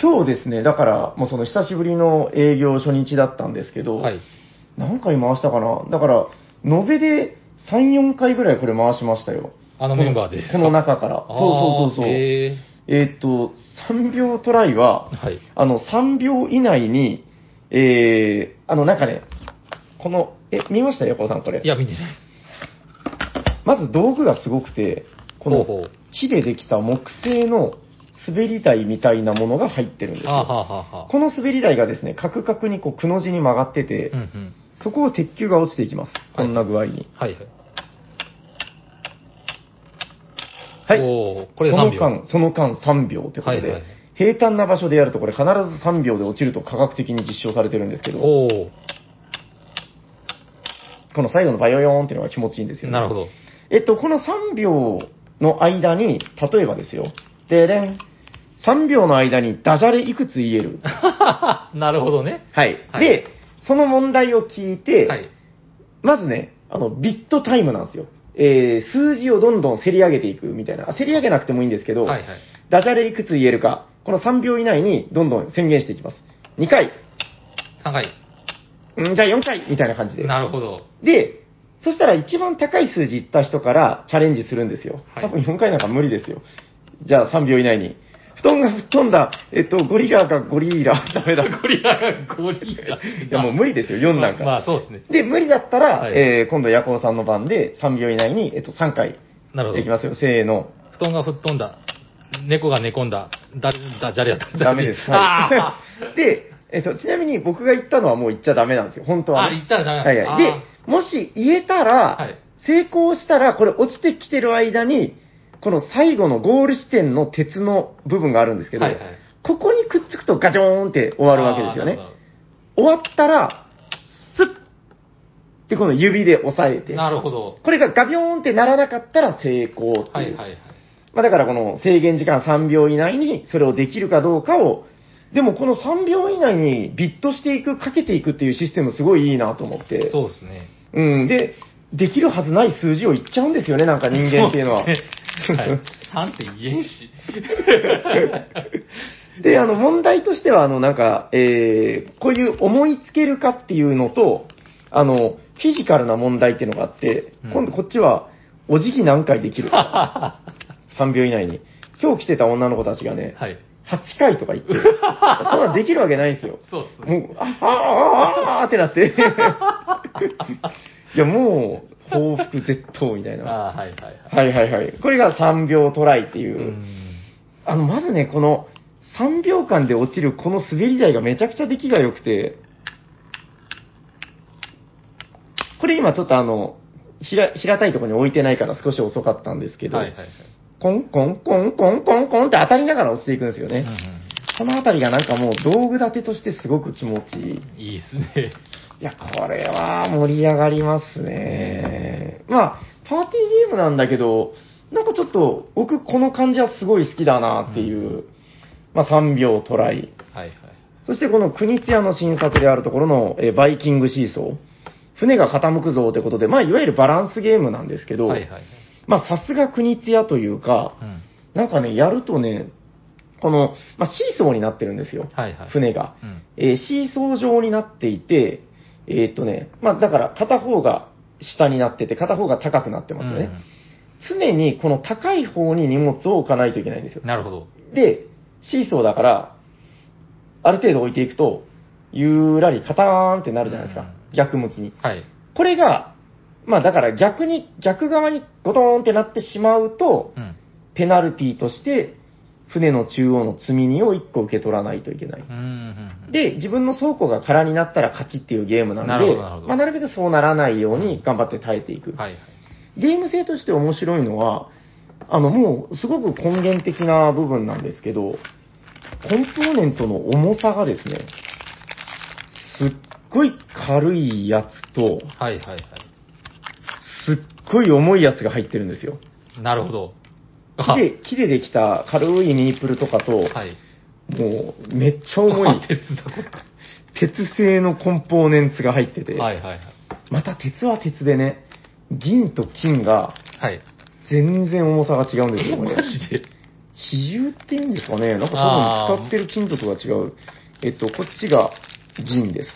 今日ですね、だから、もうその久しぶりの営業初日だったんですけど、はい。何回回したかな？だから、延べで3、4回ぐらいこれ回しましたよ。あのメンバーでですか？この中から。そうそうそうそう。えーっと、3秒トライは、ーはい。あの、3秒以内に、えー、あの、なんかね、この、え、見ました？横尾さん、これ。いや、見てないです。まず道具がすごくて、この木でできた木製の滑り台みたいなものが入ってるんですよ。はあはあはあ。この滑り台がですね、カクカクにこう、くの字に曲がってて、うんうん。そこを鉄球が落ちていきます。こんな具合に。はいはい。はい。これでそ3秒。の間、その間3秒ってことで、はいはい平坦な場所でやるとこれ必ず3秒で落ちると科学的に実証されてるんですけど、この最後のバヨヨーンっていうのが気持ちいいんですよね。なるほど。えっと、この3秒の間に、例えばですよ、ででん、3秒の間にダジャレいくつ言える？なるほどね。はい。はいで、その問題を聞いて、はい。まずね、あの、ビットタイムなんですよ。えー、数字をどんどん競り上げていくみたいな。あ競り上げなくてもいいんですけど、はいはい。ダジャレいくつ言えるか、この3秒以内にどんどん宣言していきます。2回、3回。んじゃあ4回みたいな感じで。なるほど。で、そしたら一番高い数字いった人からチャレンジするんですよ。はい多分4回なんか無理ですよ。じゃあ3秒以内に。布団が吹っ飛んだ、えっと、ゴリラがゴリラ、ダメだ。ゴリラがゴリラ。いやもう無理ですよ、4なんか。まあ、まあそうですね。で、無理だったら、はいえー今度、ヤコウさんの番で3秒以内に、えっと、3回なるほど。いきますよ。せーの。布団が吹っ飛んだ。猫が寝込んだ。だ、だ、じゃれやった？ダメです。あはい。で、えっと、ちなみに僕が言ったのはもう言っちゃダメなんですよ。本当は、あ言ったらダメなんですはいはい。あで、もし言えたら、はい成功したら、これ落ちてきてる間に、この最後のゴール地点の鉄の部分があるんですけど、はいはいここにくっつくとガチョーンって終わるわけですよね。終わったら、スッで、この指で押さえて。なるほど。これがガビョーンってならなかったら成功っていう。はいはいはい。まあだからこの制限時間3秒以内にそれをできるかどうかを、でもこの3秒以内にビットしていく、かけていくっていうシステムすごいいいなと思って。そうですね。うん。で、できるはずない数字を言っちゃうんですよね、なんか人間っていうのは。そうですねはい。3って言えんし。で、あの、問題としては、あの、なんか、えー、こういう思いつけるかっていうのと、あの、フィジカルな問題っていうのがあって、うん今度こっちは、お辞儀何回できる？か。3秒以内に。今日来てた女の子たちがね、はい。8回とか言って、そんなんできるわけないんですよ。そうっすね。もう、あ、あ、あ、あ、あってなって。いや、もう、報復絶倒みたいな。あーはいはいはい。はいはいはい。これが3秒トライっていうう。ん。あの、まずね、この3秒間で落ちるこの滑り台がめちゃくちゃ出来が良くて、これ今ちょっとあの、平平たいところに置いてないから少し遅かったんですけど、はいはいはい。コンコンコンコンコンコンって当たりながら落ちていくんですよね。うんうんこのあたりがなんかもう道具立てとしてすごく気持ちいい。いいっすね。いや、これは盛り上がりますね。まあ、パーティーゲームなんだけど、なんかちょっと、僕この感じはすごい好きだなっていう、まあ3秒トライ。はいはい。そしてこの国津屋の新作であるところの、えーバイキングシーソー。船が傾くぞってことで、まあいわゆるバランスゲームなんですけど、はいはいはい。まあさすが国津屋というか、うん。なんかね、やるとね、この、まあシーソーになってるんですよ。はいはい。船が。うん。えーシーソー状になっていて、えーっとね、まあだから片方が下になってて、片方が高くなってますよね。常にこの高い方に荷物を置かないといけないんですようん。なるほど。で、シーソーだから、ある程度置いていくと、ゆらりカターンってなるじゃないですか。うん逆向きに。はい。これが、まあだから逆に、逆側にゴトーンってなってしまうと、うん。ペナルティとして、船の中央の積み荷を1個受け取らないといけない。うんうんうん。で、自分の倉庫が空になったら勝ちっていうゲームなので、なまあ、なるべくそうならないように頑張って耐えていく。はいはい。ゲーム性として面白いのは、あの、もう、すごく根源的な部分なんですけど、コンポーネントの重さがですね、すっごい軽いやつと、はいはいはい。すっごい重いやつが入ってるんですよ。なるほど。木で、木でできた軽いミニプルとかと、はい。もう、めっちゃ重い、鉄だ鉄製のコンポーネンツが入ってて、はいはいはい。また鉄は鉄でね、銀と金がはい。全然重さが違うんですよ、これ。マジで？比重っていうんですかね、なんか多分使ってる金属が違う。えっと、こっちが銀です。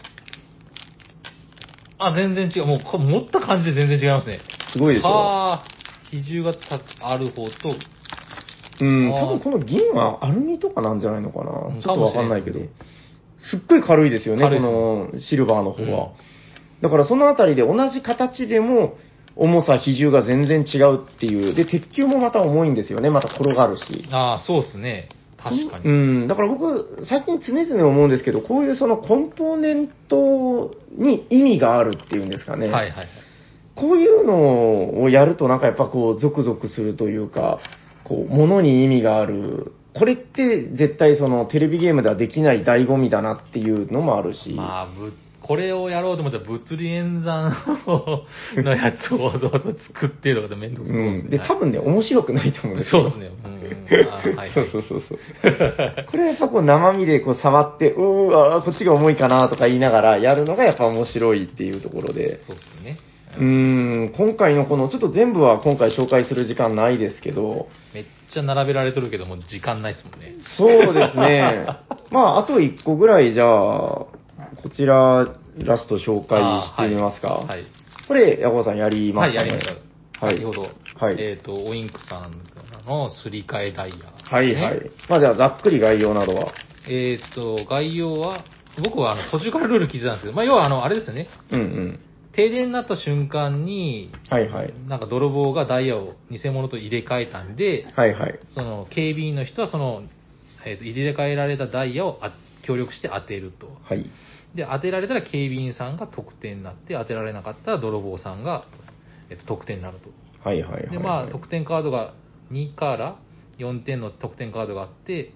あ、全然違う。もう、持った感じで全然違いますね。すごいでしょ。はあ。比重がたある方と、うん、多分この銀はアルミとかなんじゃないのかな。うんちょっとわかんないけど。すっごい軽いですよね、このシルバーの方は。だからそのあたりで同じ形でも、重さ、比重が全然違うっていう。で、鉄球もまた重いんですよね。また転がるし。ああ、そうですね。確かに。うん、だから僕、最近常々思うんですけど、こういうそのコンポーネントに意味があるっていうんですかね。はいはいはい。こういうのをやるとなんかやっぱこう、ゾクゾクするというか、こう、物に意味がある。これって絶対そのテレビゲームではできない醍醐味だなっていうのもあるし。まあ、ぶこれをやろうと思ったら物理演算のやつをわざわざ作ってるのがめんどくさそうですね。うん。で、多分ね、面白くないと思うんですよ。そうですね。うんはいはいそうそうそうそう。これやっぱこう生身でこう触って、うーわー、こっちが重いかなとか言いながらやるのがやっぱ面白いっていうところで。そうですね。うーん、今回のこの、ちょっと全部は今回紹介する時間ないですけど、めっちゃ並べられてるけども、時間ないですもんね。そうですね。まあ、あと1個ぐらいじゃあ、こちら、ラスト紹介してみますか？はい。はいこれ、ヤコウさんやりまはい、したね。やりました。はい先ほど、はいえっ、と、オインクさんのすり替えダイヤ、はいはい。まあ、じゃあ、ざっくり概要などは？えっ、と、概要は、僕はあの途中からルール聞いてたんですけど、まあ、要はあの、あれですよね。うんうん。停電になった瞬間に、はいはい。なんか泥棒がダイヤを偽物と入れ替えたんで、はいはい。その警備員の人はその、えーと入れ替えられたダイヤをあ協力して当てると。はい。で、当てられたら警備員さんが得点になって、当てられなかったら泥棒さんが、えっと得点になると。はいはいはい。で、まあ、得点カードが2から4点の得点カードがあって、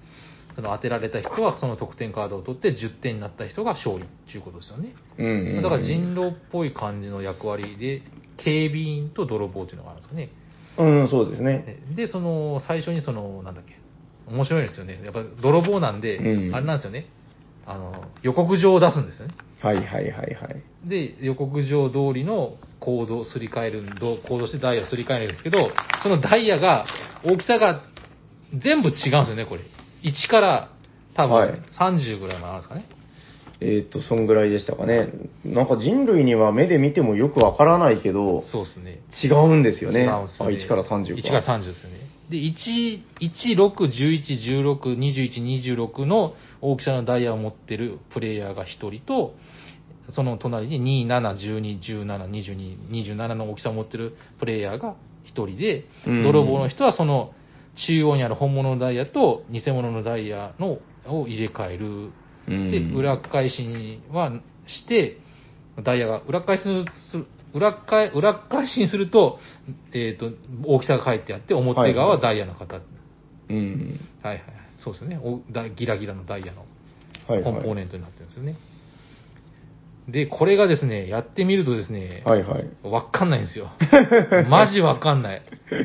その当てられた人はその得点カードを取って10点になった人が勝利っていうことですよね。うんうんうんだから人狼っぽい感じの役割で、警備員と泥棒っていうのがあるんですかね。うん、そうですね。で、その、最初にその、なんだっけ、面白いですよね。やっぱ泥棒なんで、うんあれなんですよね。あの、予告状を出すんですよね。はいはいはいはい。で、予告状通りのコードをすり替える、どコードしてダイヤをすり替えるんですけど、そのダイヤが、大きさが全部違うんですよね、これ。1から多はい分30ぐらいまであるんですかね。えっ、と、そんぐらいでしたかね。なんか人類には目で見てもよくわからないけど、そうですね。違うんですよね。違うんですよねあ、1から30 1から30ですよね。で、1、1、6、11、16、21、26の大きさのダイヤを持ってるプレイヤーが1人と、その隣に2、7、12、17、22、27の大きさを持ってるプレイヤーが1人で、うん泥棒の人はその中央にある本物のダイヤと偽物のダイヤのを入れ替える。うんで、裏返しにはして、ダイヤが裏返しする、裏返裏返しにすると、えっ、と、大きさが書いてあって、表側はダイヤの形。うん。はいはいはい。そうですよね。おだギラギラのダイヤのはい、はい。コンポーネントになってるんですよね。で、これがですね、やってみるとですね、はいはい。わかんないんですよ。マジわかんない。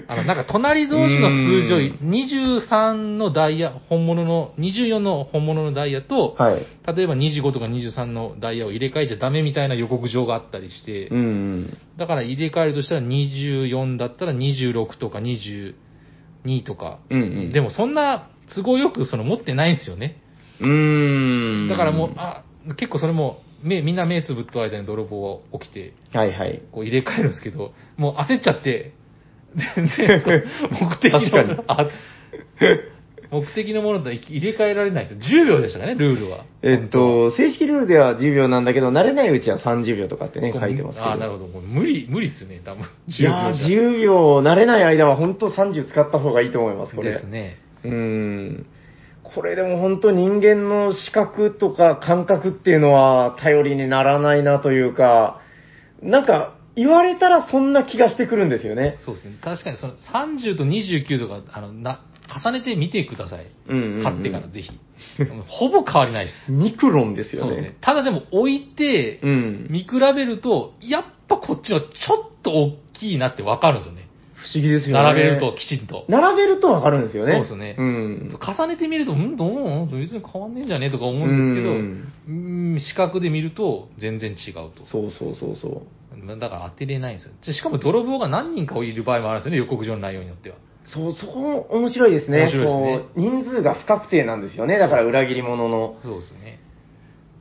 あの、なんか隣同士の数字を23のダイヤ、本物の、24の本物のダイヤと、はい。例えば25とか23のダイヤを入れ替えちゃダメみたいな予告状があったりして、うんうん。だから入れ替えるとしたら24だったら26とか22とか、うんうん。でもそんな都合よくその持ってないんですよね。うーん。だからもう、あ、結構それも、目、みんな目つぶっと間に泥棒が起きて、はいはい。こう入れ替えるんですけど、もう焦っちゃって、全然、目的の確かにあ 目的のものと入れ替えられないんですよ。10秒でしたかね、ルールは。えっと、正式ルールでは10秒なんだけど、慣れないうちは30秒とかってね、書いてますけど。ああ、なるほど。もう無理、無理っすね、多分。いやー、10秒じゃ10秒、慣れない間は本当30使った方がいいと思います、これ。ですね。うーん。これでも本当人間の視覚とか感覚っていうのは頼りにならないなというか、なんか言われたらそんな気がしてくるんですよね。そうですね。確かにその30と29とか、あの、な、重ねてみてください。うんうんうん買ってからぜひ。ほぼ変わりないです。ミクロンですよね。そうですね。ただでも置いて、うん。見比べると、やっぱこっちのちょっと大きいなってわかるんですよね。不思議ですよね。並べると、きちんと。並べるとわかるんですよね。そうですねうん。重ねてみると、んどう別に変わんねえんじゃねえとか思うんですけど、うんうん視覚で見ると全然違うと。そうそうそうそう。だから当てれないんですよ。でしかも泥棒が何人かいる場合もあるんですよね、予告状の内容によっては。そう、そこも面白いですね。面白いですね人数が不確定なんですよね。だから裏切り者の。そうですね。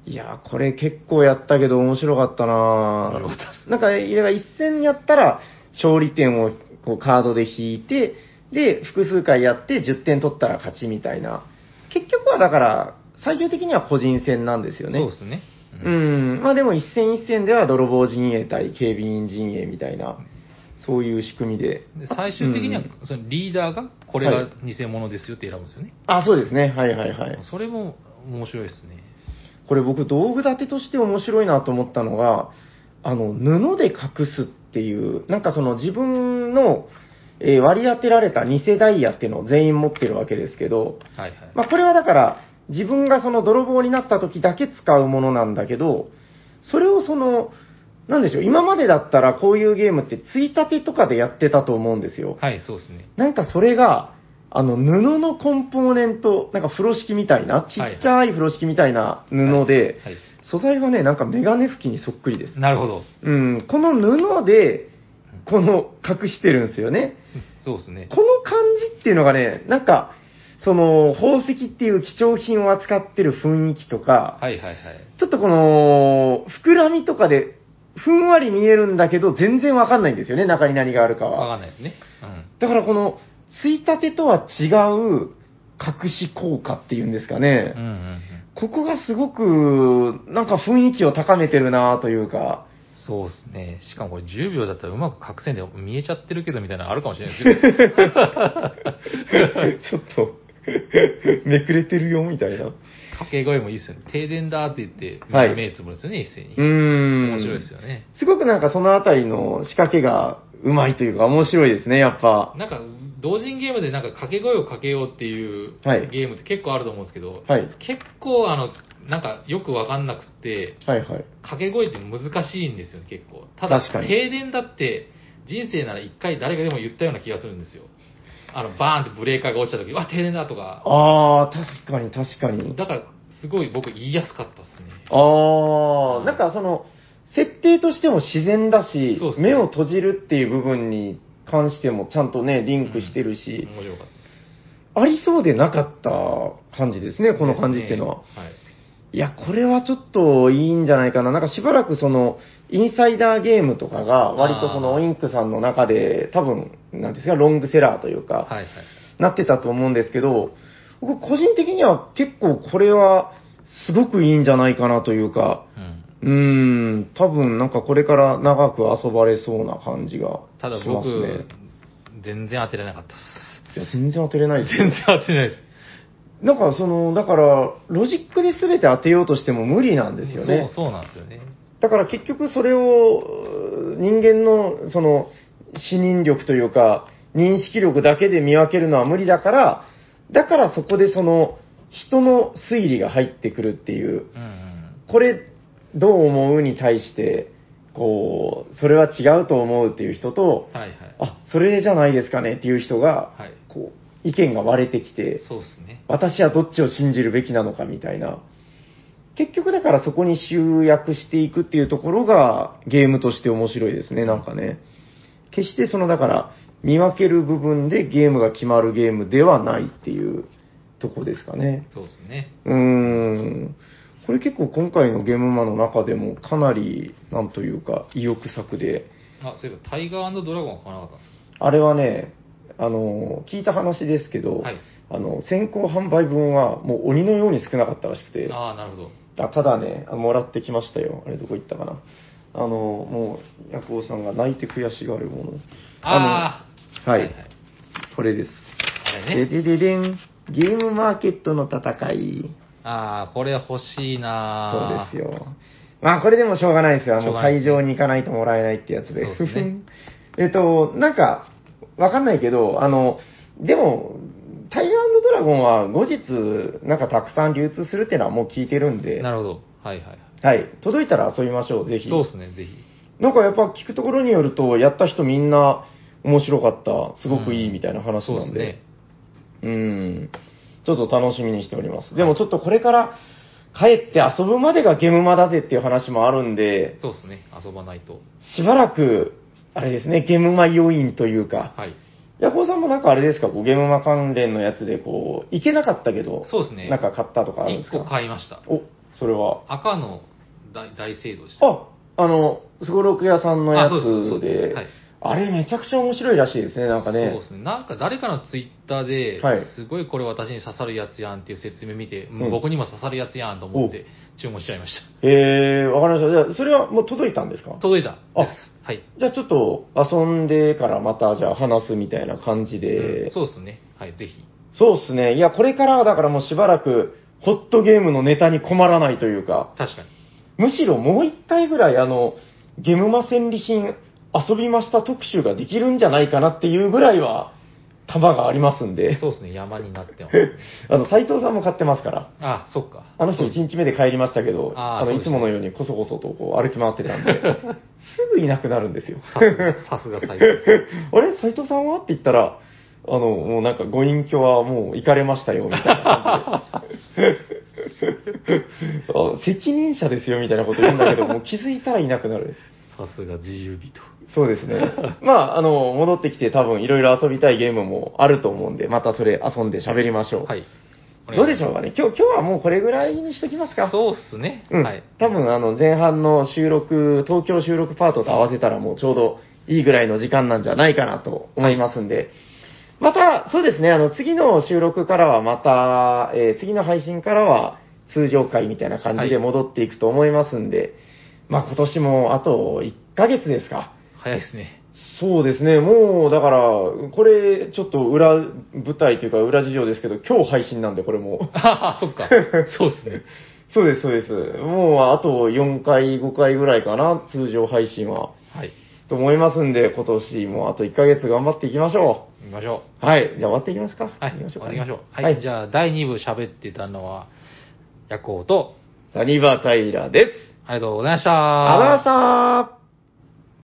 いやー、これ結構やったけど面白かったな面白かっなんか、いや一戦やったら、勝利点をこうカードで引いて、で、複数回やって10点取ったら勝ちみたいな。結局はだから、最終的には個人戦なんですよね。そうですね。うん。まあでも一戦一戦では泥棒陣営対警備員陣営みたいな、そういう仕組みで。で最終的にはうんそのリーダーがこれが偽物ですよって選ぶんですよね。あ、そうですね。はいはいはい。それも面白いですね。これ僕道具立てとして面白いなと思ったのが、あの、布で隠すっていう、なんかその自分の、えー割り当てられた偽ダイヤっていうのを全員持ってるわけですけど、はいはい。まあこれはだから自分がその泥棒になった時だけ使うものなんだけど、それをその、なんでしょう、今までだったらこういうゲームってついたてとかでやってたと思うんですよ。はい、そうですね。なんかそれが、あの、布のコンポーネント、なんか風呂敷みたいな、ちっちゃい風呂敷みたいな布で、はいはい素材はね、なんかメガネ拭きにそっくりです。なるほど。うん、この布で、この、隠してるんですよね。そうですねこ。の感じっていうのがね、なんか、その、宝石っていう貴重品を扱ってる雰囲気とか、はいはいはい。ちょっとこの、膨らみとかで、ふんわり見えるんだけど、全然わかんないんですよね、中に何があるかは。わかんないですね。うん。だからこの、ついたてとは違う隠し効果っていうんですかね。うんうんうん。ここがすごく、なんか雰囲気を高めてるなというか。そうですね。しかもこれ10秒だったらうまく隠せんで見えちゃってるけどみたいなのあるかもしれないですけど。ちょっと、めくれてるよ、みたいな。う掛け声もいいですよね。停電だって言って、はい目つぶるんですよね、一斉に。ーん。面白いですよね。すごくなんかそのあたりの仕掛けがうまいというか面白いですね、やっぱ。なんか、同人ゲームでなんか掛け声をかけようっていうはいゲームって結構あると思うんですけど、はい結構あの、なんかよくわかんなくって、はいはい。掛け声って難しいんですよね、結構。ただ、停電だって、人生なら一回誰かでも言ったような気がするんですよ。あの、バーンってブレーカーが落ちた時、わ、停電だとか。ああ、確かに確かに。だから、すごい僕言いやすかったですね。ああ、なんかその、設定としても自然だし、ね目を閉じるっていう部分に関してもちゃんとね、リンクしてるし、面白かったです。ありそうでなかった感じですね、この感じっていうのは。い。いや、これはちょっといいんじゃないかな。なんかしばらくその、インサイダーゲームとかが、割とその、インクさんの中で、多分、なんですか、ロングセラーというか、はいはい。なってたと思うんですけど、僕個人的には結構これは、すごくいいんじゃないかなというか、うん。うーん、多分なんかこれから長く遊ばれそうな感じがただします僕、ね。全然当てれなかったです。いや、全然当てれないですよ全然当てれないです。なんかその、だから、ロジックで全て当てようとしても無理なんですよね。そう、そうなんですよね。だから結局それを、人間の、その、視認力というか、認識力だけで見分けるのは無理だから、だからそこでその、人の推理が入ってくるっていう、うんうん。これ、どう思うに対して、こう、それは違うと思うっていう人と、はいはい。あ、それじゃないですかねっていう人が、はい。こう、意見が割れてきて、そうですね。私はどっちを信じるべきなのかみたいな。結局だからそこに集約していくっていうところがゲームとして面白いですね、なんかね。決してそのだから見分ける部分でゲームが決まるゲームではないっていうとこですかね。そうですね。うーん。これ結構今回のゲームマの中でもかなり、なんというか、意欲作で、あ、そういえば、タイガードラゴンは買わなかったんですか？あれはね、あの、聞いた話ですけど、はいあの、先行販売分はもう鬼のように少なかったらしくて、ああ、なるほど。あただね、あもらってきましたよ。あれどこ行ったかな？あの、もう、ヤクオさんが泣いて悔しがるもの。ああ、のはい、はいこれです。あれね。ででででん、ゲームマーケットの戦い。ああ、これ欲しいなそうですよ。まあ、これでもしょうがないですよ。もう会場に行かないともらえないってやつで。そうですね えっと、なんか、わかんないけど、あの、でも、タイガードラゴンは後日、なんかたくさん流通するっていうのはもう聞いてるんで、なるほど。はいはいはい。はい。届いたら遊びましょう、ぜひ。そうですね、ぜひ。なんかやっぱ聞くところによると、やった人みんな面白かった、すごくいいみたいな話なんで、ですね。うん、ちょっと楽しみにしております。でもちょっとこれから帰って遊ぶまでがゲームマだぜっていう話もあるんで、そうですね、遊ばないと。しばらく、あれですね、ゲームマ要因というか、はい。ヤコウさんもなんかあれですか、こうゲームマ関連のやつで、こう、いけなかったけど、そうですねなんか買ったとかあるんです1か個買いました。お、それは？赤の大大聖堂でした。あ、あの、すごろく屋さんのやあそうそうそうつではい、あれめちゃくちゃ面白いらしいですね、なんかね。そうですね。なんか誰かのツイッターで、はいすごいこれ私に刺さるやつやんっていう説明見て、うん僕にも刺さるやつやんと思って注文しちゃいましえー、わかりました。じゃあ、それはもう届いたんですか？た。届いたあです。はい。じゃあちょっと遊んでからまたじゃあ話すみたいな感じで。うんそうですね。はい、ぜひ。そうっすね。いや、これからはだからもうしばらく、ホットゲームのネタに困らないというか、確かに。むしろもう一回ぐらいあの、ゲムマ戦利品遊びました特集ができるんじゃないかなっていうぐらいは、玉がありますんで。そうですね、山になってます。あの、斎藤さんも買ってますから。あ、そっか。あの人そう1日目で帰りましたけど、あの、あーそうですねいつものようにこそこそとこう歩き回ってたんで、すぐいなくなるんですよ。さすが、さすが太陽です。あれ斉藤さんはって言ったら、あの、もうなんかご隠居はもう行かれましたよ、みたいな感じで。あ責任者ですよ、みたいなこと言うんだけど、もう気づいたらいなくなる。さすが自由人。そうですね。まあ、あの、戻ってきて多分いろいろ遊びたいゲームもあると思うんで、またそれ遊んで喋りましょう。はい。どうでしょうかね？今日、今日はもうこれぐらいにしときますか？そうっすね。うん。はい。多分、あの、前半の収録、東京収録パートと合わせたらもうちょうどいいぐらいの時間なんじゃないかなと思いますんで、また、そうですね、あの、次の収録からはまた、えー次の配信からは通常回みたいな感じで戻っていくと思いますんで、まあ今年もあと1ヶ月ですか。早いですね。そうですね、もうだから、これ、ちょっと裏舞台というか、裏事情ですけど、今日配信なんで、これも。ああ、そっか、そうですね。そうです、そうです。もうあと4回、5回ぐらいかな、通常配信は。はい。と思いますんで、今年もあと1ヶ月頑張っていきましょう。行きましょう。はい。じゃあ終わっていきますか。はい。行きましょう、ね、行きましょう。はい。はい、じゃあ、第2部喋ってたのは、ヤコウと、サニバタイラです。ありがとうございました。ありがとうございました。